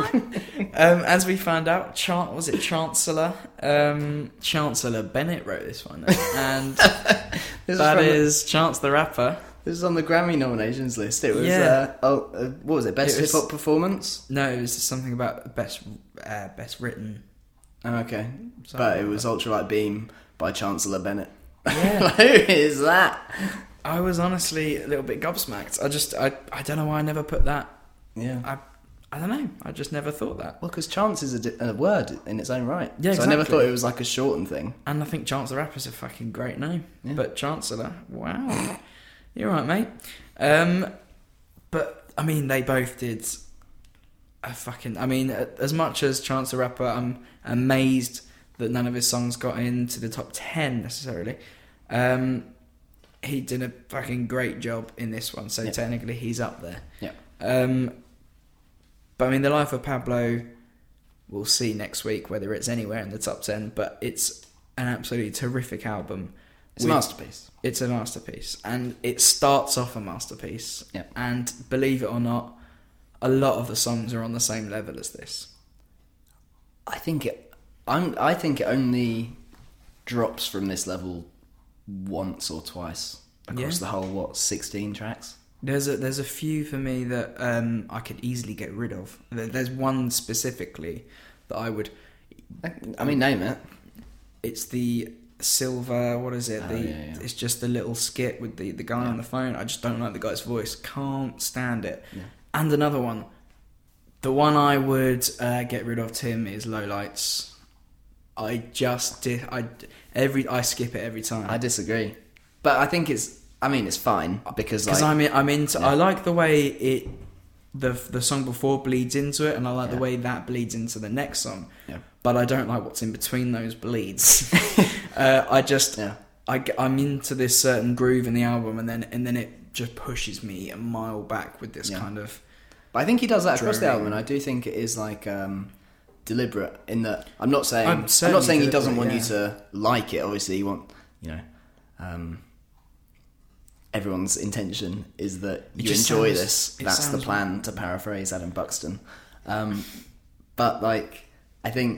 Um, as we found out, Chan- was it Chancellor? Um, Chancellor Bennett wrote this one, and This is from the- Chance the Rapper. This is on the Grammy nominations list. It was, Yeah. uh, oh, uh, what was it? Best It was- hip hop performance? No, it was something about best uh, best written. Oh, okay. But it was Ultralight Beam by Chancellor Bennett. Yeah. Who is that? I was honestly a little bit gobsmacked. I just I I don't know why I never put that. Yeah. I I don't know. I just never thought that. Well, because chance is a, di- a word in its own right. Yeah, exactly. So I never thought it was like a shortened thing. And I think Chance the Rapper's a fucking great name. Yeah. But Chancellor, wow. You're right, mate. Um, but, I mean, they both did a fucking. I mean, as much as Chance the Rapper, I'm amazed that none of his songs got into the top 10 necessarily. Um, he did a fucking great job in this one, so Yeah. technically he's up there. Yeah. Um, but I mean, The Life of Pablo, we'll see next week whether it's anywhere in the top 10, but it's an absolutely terrific album. It's a masterpiece. It's a masterpiece. And it starts off a masterpiece. Yeah. And believe it or not, a lot of the songs are on the same level as this. I think it. I'm. I think it only drops from this level once or twice across Yeah. the whole what sixteen tracks. There's a there's a few for me that um, I could easily get rid of. There's one specifically that I would. I mean, name it. It's the silver. What is it? Oh, the yeah, yeah. it's just the little skit with the the guy on the phone. I just don't like the guy's voice. Can't stand it. Yeah. And another one. The one I would uh, get rid of, Tim, is low lights. I just did. I every I skip it every time. I disagree, but I think it's. I mean, it's fine because like because I'm in, I'm into. Yeah. I like the way it the the song before bleeds into it, and I like Yeah. the way that bleeds into the next song. Yeah. But I don't like what's in between those bleeds. uh, I just Yeah. I am into this certain groove in the album, and then and then it just pushes me a mile back with this kind of. But I think he does that across the album, and I do think it is like um, deliberate. In that, I'm not saying I'm I'm, not saying he doesn't want you to like it. Obviously, you want you know. Um, everyone's intention is that you enjoy sounds- this. That's the plan, to paraphrase Adam Buxton. Um, but like, I think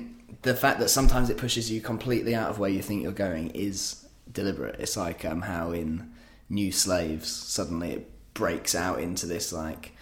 the fact that sometimes it pushes you completely out of where you think you're going is deliberate. It's like um, how in New Slaves suddenly it breaks out into this like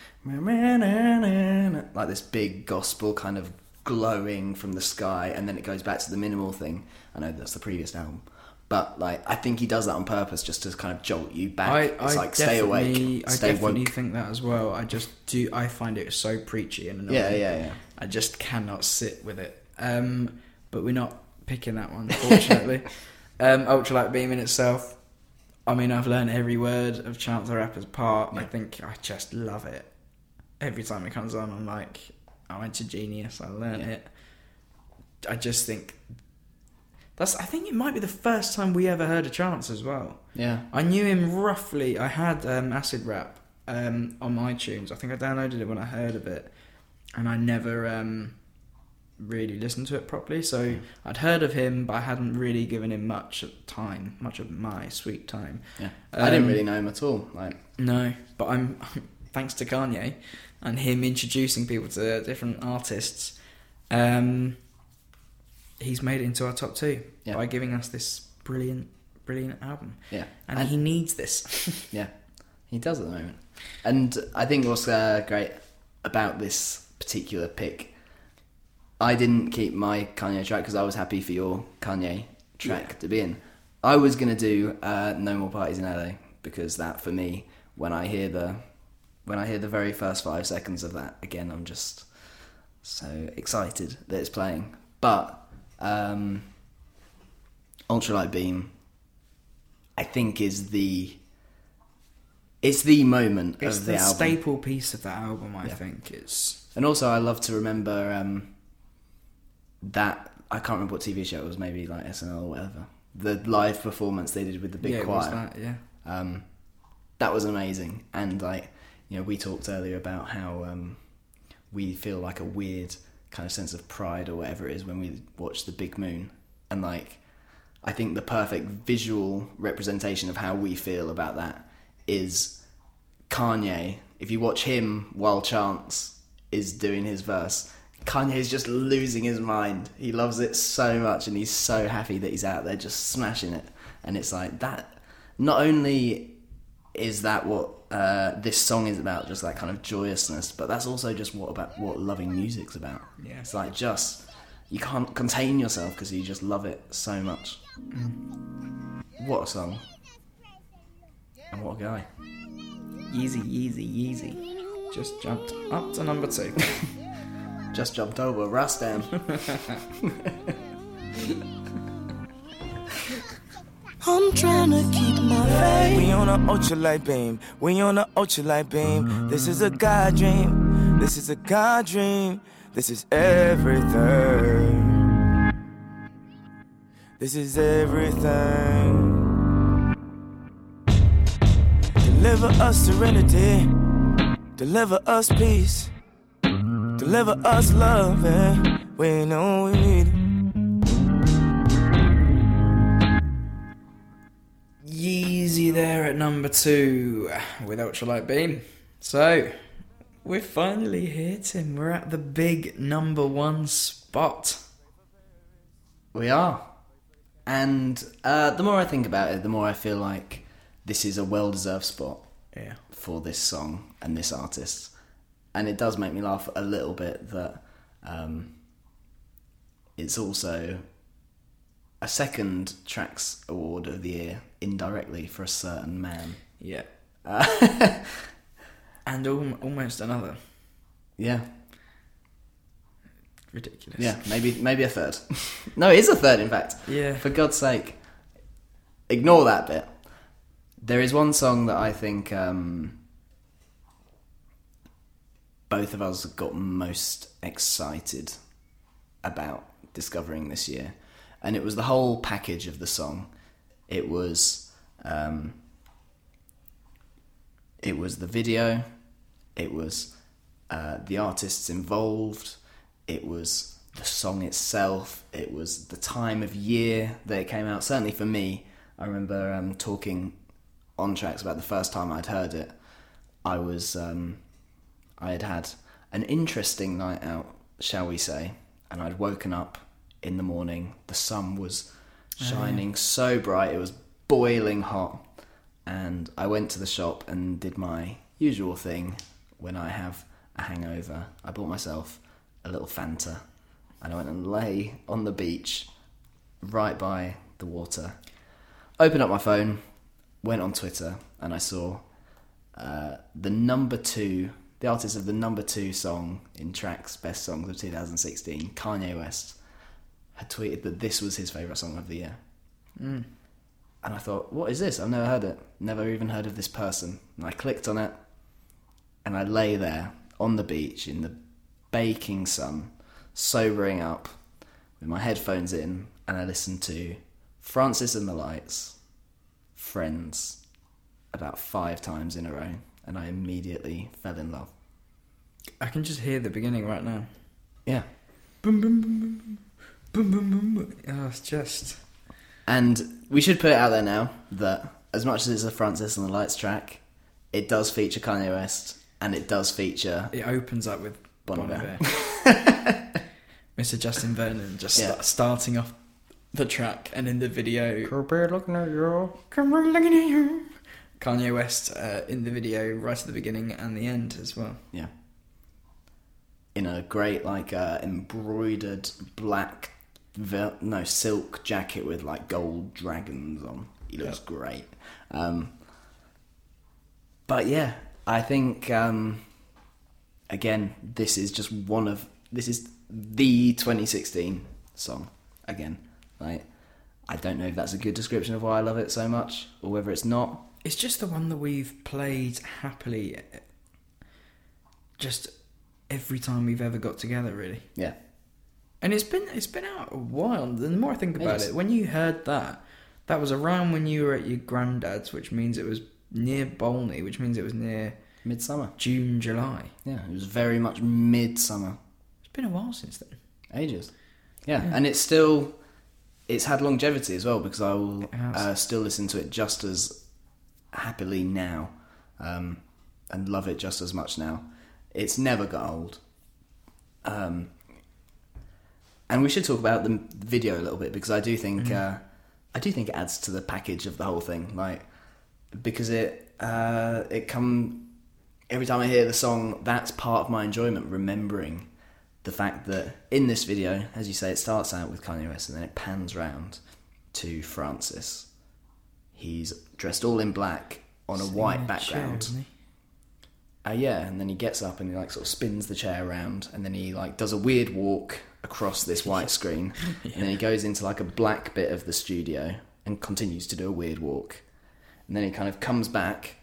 like this big gospel kind of glowing from the sky, and then it goes back to the minimal thing. I know that's the previous album, but like I think he does that on purpose just to kind of jolt you back. I, it's I like stay awake, I stay definitely woke. think that as well. I just do. I find it so preachy and annoying. Yeah, yeah, yeah. I just cannot sit with it. Um, but we're not picking that one, unfortunately. Um, Ultralight Beam in itself. I mean, I've learned every word of Chance the Rapper's part. I think I just love it. Every time it comes on, I'm like, I went to Genius. I learned Yeah. it. I just think that's. I think it might be the first time we ever heard of Chance as well. Yeah. I knew him roughly. I had um, Acid Rap um, on iTunes. I think I downloaded it when I heard of it, and I never um, really listened to it properly. So Hmm. I'd heard of him, but I hadn't really given him much time, much of my sweet time. Yeah. I didn't Um, really know him at all. Like, No, but I'm thanks to Kanye and him introducing people to different artists. Um, he's made it into our top two Yeah. by giving us this brilliant, brilliant album. Yeah. and, And- he needs this. yeah, he does at the moment. And I think what's uh, great about this particular pick, I didn't keep my Kanye track because I was happy for your Kanye track Yeah. to be in. I was gonna do uh, "No More Parties in LA" because that, for me, when I hear the when I hear the very first five seconds of that again, I'm just so excited that it's playing. But um, Ultralight Beam, I think, is the it's the moment it's of the, the, album. staple piece of that album. I Yeah. think it's And also, I love to remember um, that I can't remember what TV show it was, maybe like SNL or whatever. The live performance they did with the big yeah, choir. was that, yeah. Um, that was amazing, and like you know, we talked earlier about how um, we feel like a weird kind of sense of pride or whatever it is when we watch the big moon, and like I think the perfect visual representation of how we feel about that is Kanye. If you watch him while Chance is doing his verse, Kanye's just losing his mind. He loves it so much and he's so happy that he's out there just smashing it. And it's like that. Not only is that what uh, this song is about, just that kind of joyousness, but that's also just what about what loving music's about. Yeah. It's like just you can't contain yourself because you just love it so much. What a song! And what a guy! Yeezy, Yeezy, Yeezy. Just jumped up to number two. Just jumped over Rostam. I'm trying to keep my faith. We on a ultralight beam. We on a ultralight beam. This is a God dream. This is a God dream. This is everything. This is everything. Deliver us serenity. Deliver us peace. Deliver us love. And we know we need it. There at number two with Ultralight Beam. So, we're finally hit him. We're at the big number one spot. We are. And uh, the more I think about it, the more I feel like this is a well deserved spot Yeah. for this song and this artist. And it does make me laugh a little bit that um, it's also a second Tracks Award of the Year indirectly for a certain man. Yeah. Uh, And al- almost another. yeah. Ridiculous. Yeah, maybe maybe a third. no, it is a third, in fact. Yeah. For God's sake, ignore that bit. There is one song that I think um, both of us got most excited about discovering this year, and it was the whole package of the song. It was um, it was the video, it was uh, the artists involved, it was the song itself, it was the time of year that it came out. Certainly for me, I remember um, talking on tracks about the first time I'd heard it. I was um, I had had an interesting night out, shall we say, and I'd woken up in the morning. The sun was shining so bright, it was boiling hot, and I went to the shop and did my usual thing when I have a hangover. I bought myself a little Fanta, and I went and lay on the beach right by the water. Opened up my phone, went on Twitter, and I saw uh, the number two, the artist of the number two song in Tracks Best Songs of 2016, Kanye West, had tweeted that this was his favourite song of the year. Mm. And I thought, what is this? I've never heard it. Never even heard of this person. And I clicked on it, and I lay there on the beach in the baking sun, sobering up, with my headphones in, and I listened to Francis and the Lights, Friends, about five times in a row, and I immediately fell in love. I can just hear the beginning right now. Yeah. Boom, boom, boom, boom, boom, boom, boom. Oh, it's just. And we should put it out there now that as much as it's a Francis and the Lights track, it does feature Kanye West and it does feature It opens up with Bon Bon Iver. Mr. Justin Vernon just Yeah. sta- starting off the track, and in the video, looking at you. Looking at you. Kanye West uh, in the video right at the beginning and the end as well. Yeah. In a great, like, uh, embroidered black, vel- no, silk jacket with, like, gold dragons on. He looks great. Um, but yeah, I think, um, again, this is just one of, this is the 2016 song. Again, like, I don't know if that's a good description of why I love it so much, or whether it's not. It's just the one that we've played happily, uh, just every time we've ever got together, really. Yeah. And it's been it's been out a while. The more I think about Ages. it, when you heard that, that was around when you were at your granddad's, which means it was near Bolney, which means it was near Midsummer. June, July. Yeah, it was very much midsummer. It's been a while since then. Ages. Yeah, Yeah. and it's still it's had longevity as well because I will uh, still listen to it just as happily now, um, and love it just as much now. It's never got old. Um, and we should talk about the video a little bit because I do think Mm-hmm. uh, I do think it adds to the package of the whole thing. Like because it uh, it come every time I hear the song, that's part of my enjoyment. Remembering the fact that in this video, as you say, it starts out with Kanye West and then it pans round to Francis. He's dressed all in black on a Sitting white chair, background. isn't? Uh, yeah, and then he gets up and he like sort of spins the chair around, and then he like does a weird walk across this white screen, and then he goes into like a black bit of the studio and continues to do a weird walk, and then he kind of comes back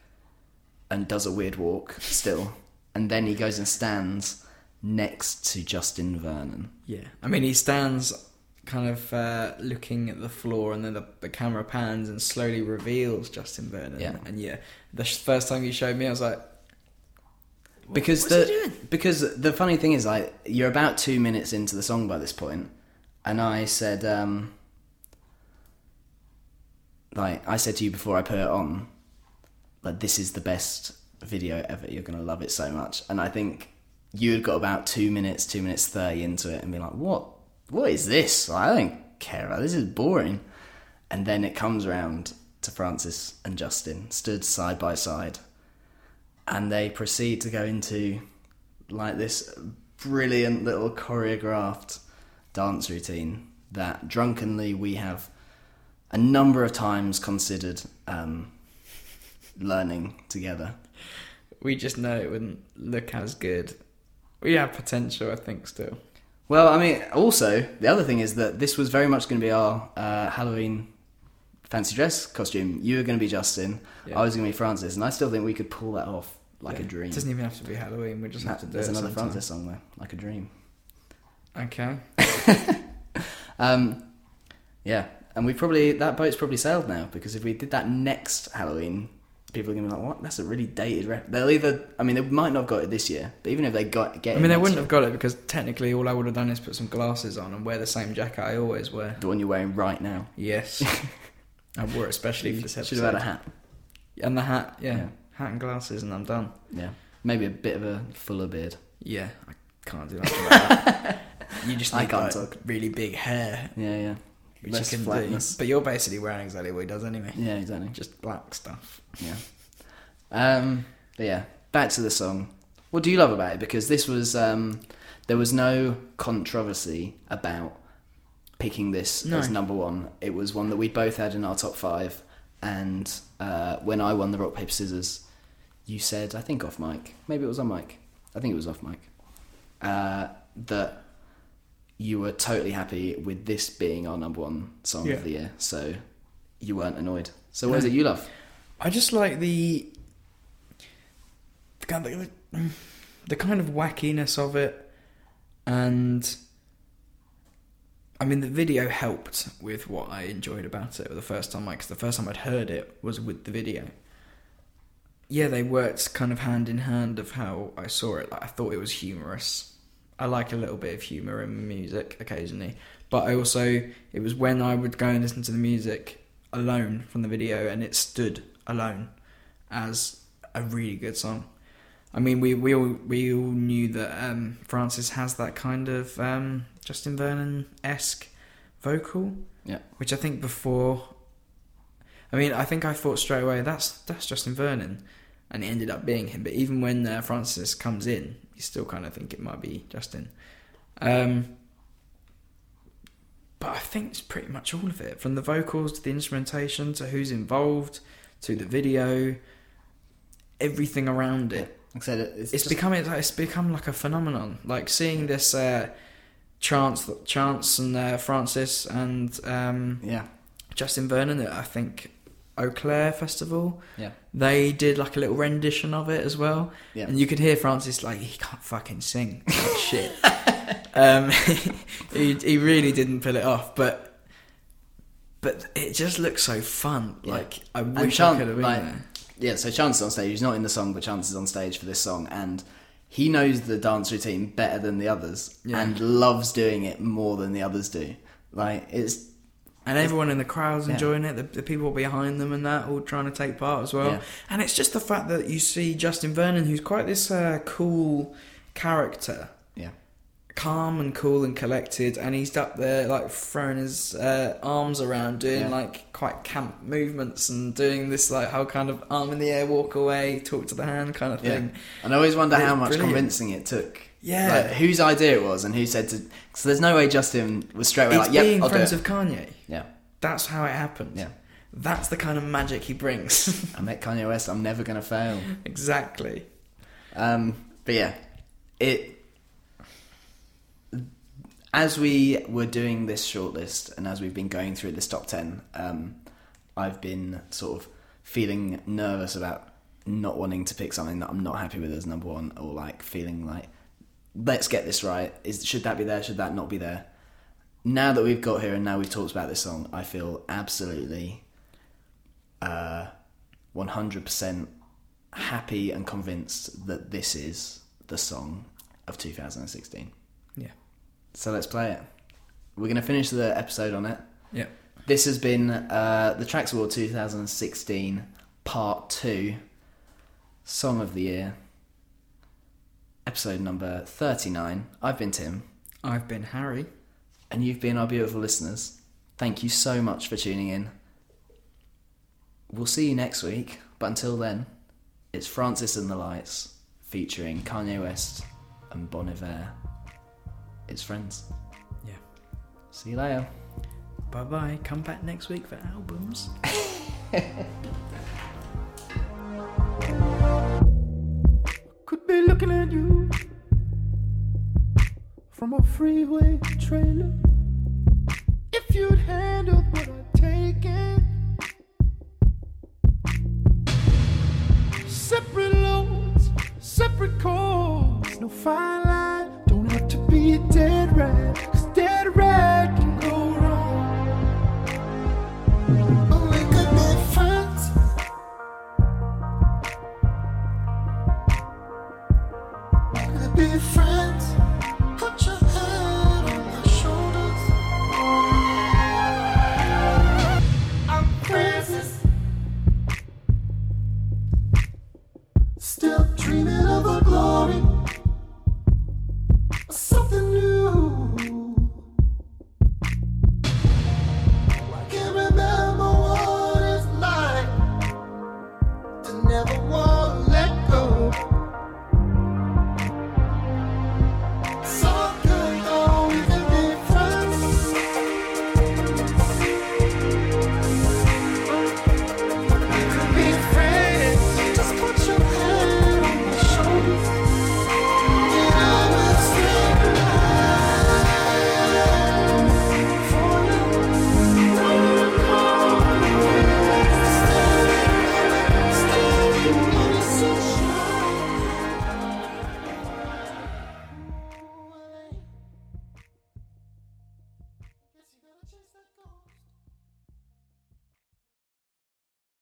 and does a weird walk still, and then he goes and stands next to Justin Vernon. Yeah, I mean, he stands kind of uh, looking at the floor, and then the, the camera pans and slowly reveals Justin Vernon. Yeah. and yeah, the sh- first time you showed me, I was like, because what's the because the funny thing is like you're about two minutes into the song by this point, and I said um, like I said to you before I put it on, like this is the best video ever. You're gonna love it so much, and I think you had got about two minutes, two minutes thirty into it, and be like, what what is this? Like, I don't care about this. Is boring. And then it comes around to Francis and Justin stood side by side and they proceed to go into like this brilliant little choreographed dance routine that drunkenly we have a number of times considered um, learning together. we just know it wouldn't look as good. We have potential, I think, still. Well, I mean, also the other thing is that this was very much going to be our uh, Halloween fancy dress costume. You were going to be Justin, Yeah. I was going to be Francis, and I still think we could pull that off like a dream. It doesn't even have to be Halloween. We just have to do There's another sometime. Francis song there, like a dream. Okay. Um, yeah, and we probably that boat's probably sailed now because if we did that next Halloween, people are gonna be like, "What? That's a really dated." Rep-. They'll either, I mean, they might not have got it this year, but even if they got get, I mean, they wouldn't year- have got it because technically all I would have done is put some glasses on and wear the same jacket I always wear. the one you're wearing right now. Yes. I wore it especially for this episode. Should have had a hat. And the hat, yeah. Yeah. Hat and glasses, and I'm done. Yeah, maybe a bit of a fuller beard. Yeah, I can't do that. You just need I can't like, talk. really big hair, Yeah, yeah. which Less you can flatness. do. But you're basically wearing exactly what he does anyway. Yeah, exactly. Just black stuff. Yeah. Um, but yeah, back to the song. What do you love about it? Because this was um, there was no controversy about picking this No. as number one. It was one that we both had in our top five. And uh, when I won the rock paper scissors, you said I think off mic, maybe it was on mic. I think it was off mic. Uh, that you were totally happy with this being our number one song Yeah. of the year. So you weren't annoyed. So what is it you love? I just like the the kind of, the kind of wackiness of it, and I mean the video helped with what I enjoyed about it the first time. Like 'cause the first time I'd heard it was with the video. Yeah, they worked kind of hand in hand of how I saw it. Like I thought it was humorous. I like a little bit of humor in music occasionally, but I also it was when I would go and listen to the music alone from the video, and it stood alone as a really good song. I mean, we we all we all knew that um, Francis has that kind of um, Justin Vernon esque vocal, Yeah. which I think before. I mean, I think I thought straight away that's that's Justin Vernon, and it ended up being him. But even when uh, Francis comes in, you still kind of think it might be Justin. Um, but I think it's pretty much all of it, from the vocals to the instrumentation to who's involved to the video, everything around it. Like I said, it's, It's just- become it's become like a phenomenon. Like seeing this uh, Chance, Chance and uh, Francis and um, yeah, Justin Vernon at I think Eaux Claires Festival. Yeah. they did like a little rendition of it as well. Yeah. and you could hear Francis like he can't fucking sing like shit. um, he he really didn't pull it off, but but it just looks so fun. Like I wish Chan- I could have been like, there. Yeah, so Chance is on stage. He's not in the song, but Chance is on stage for this song, and he knows the dance routine better than the others, Yeah. and loves doing it more than the others do. Like it's And everyone in the crowd's Yeah. enjoying it. The, the people behind them and that all trying to take part as well. Yeah. And it's just the fact that you see Justin Vernon, who's quite this uh, cool character, yeah, calm and cool and collected, and he's up there like throwing his uh, arms around, doing Yeah. like quite camp movements and doing this like how kind of arm in the air, walk away, talk to the hand kind of yeah. thing. And I always wonder It's how much brilliant. convincing it took. Yeah. like, whose idea it was, and who said to. So there's no way Justin was straight away It's like, "Yep, being I'll do friends it." of Kanye. Yeah, That's how it happened. Yeah. That's the kind of magic he brings. I met Kanye West. I'm never gonna fail. exactly. Um, but yeah, it. As we were doing this shortlist and as we've been going through this top 10, um, I've been sort of feeling nervous about not wanting to pick something that I'm not happy with as number one or like feeling like, let's get this right. Is Should that be there? Should that not be there? Now that we've got here and now we've talked about this song, I feel absolutely uh, 100% happy and convinced that this is the song of 2016. Yeah. So let's play it. We're going to finish the episode on it. Yeah. This has been uh, the Tracks Award 2016 Part 2 Song of the Year, episode number 39. I've been Tim. I've been Harry. And you've been our beautiful listeners. Thank you so much for tuning in. We'll see you next week, but until then, it's Francis and the Lights featuring Kanye West and Bon Iver. It's friends. Yeah. See you later. Bye bye. Come back next week for albums. Could be looking at you from a freeway trailer. If you'd handled what I'd taken, separate loads, separate calls, no fine line. Have to be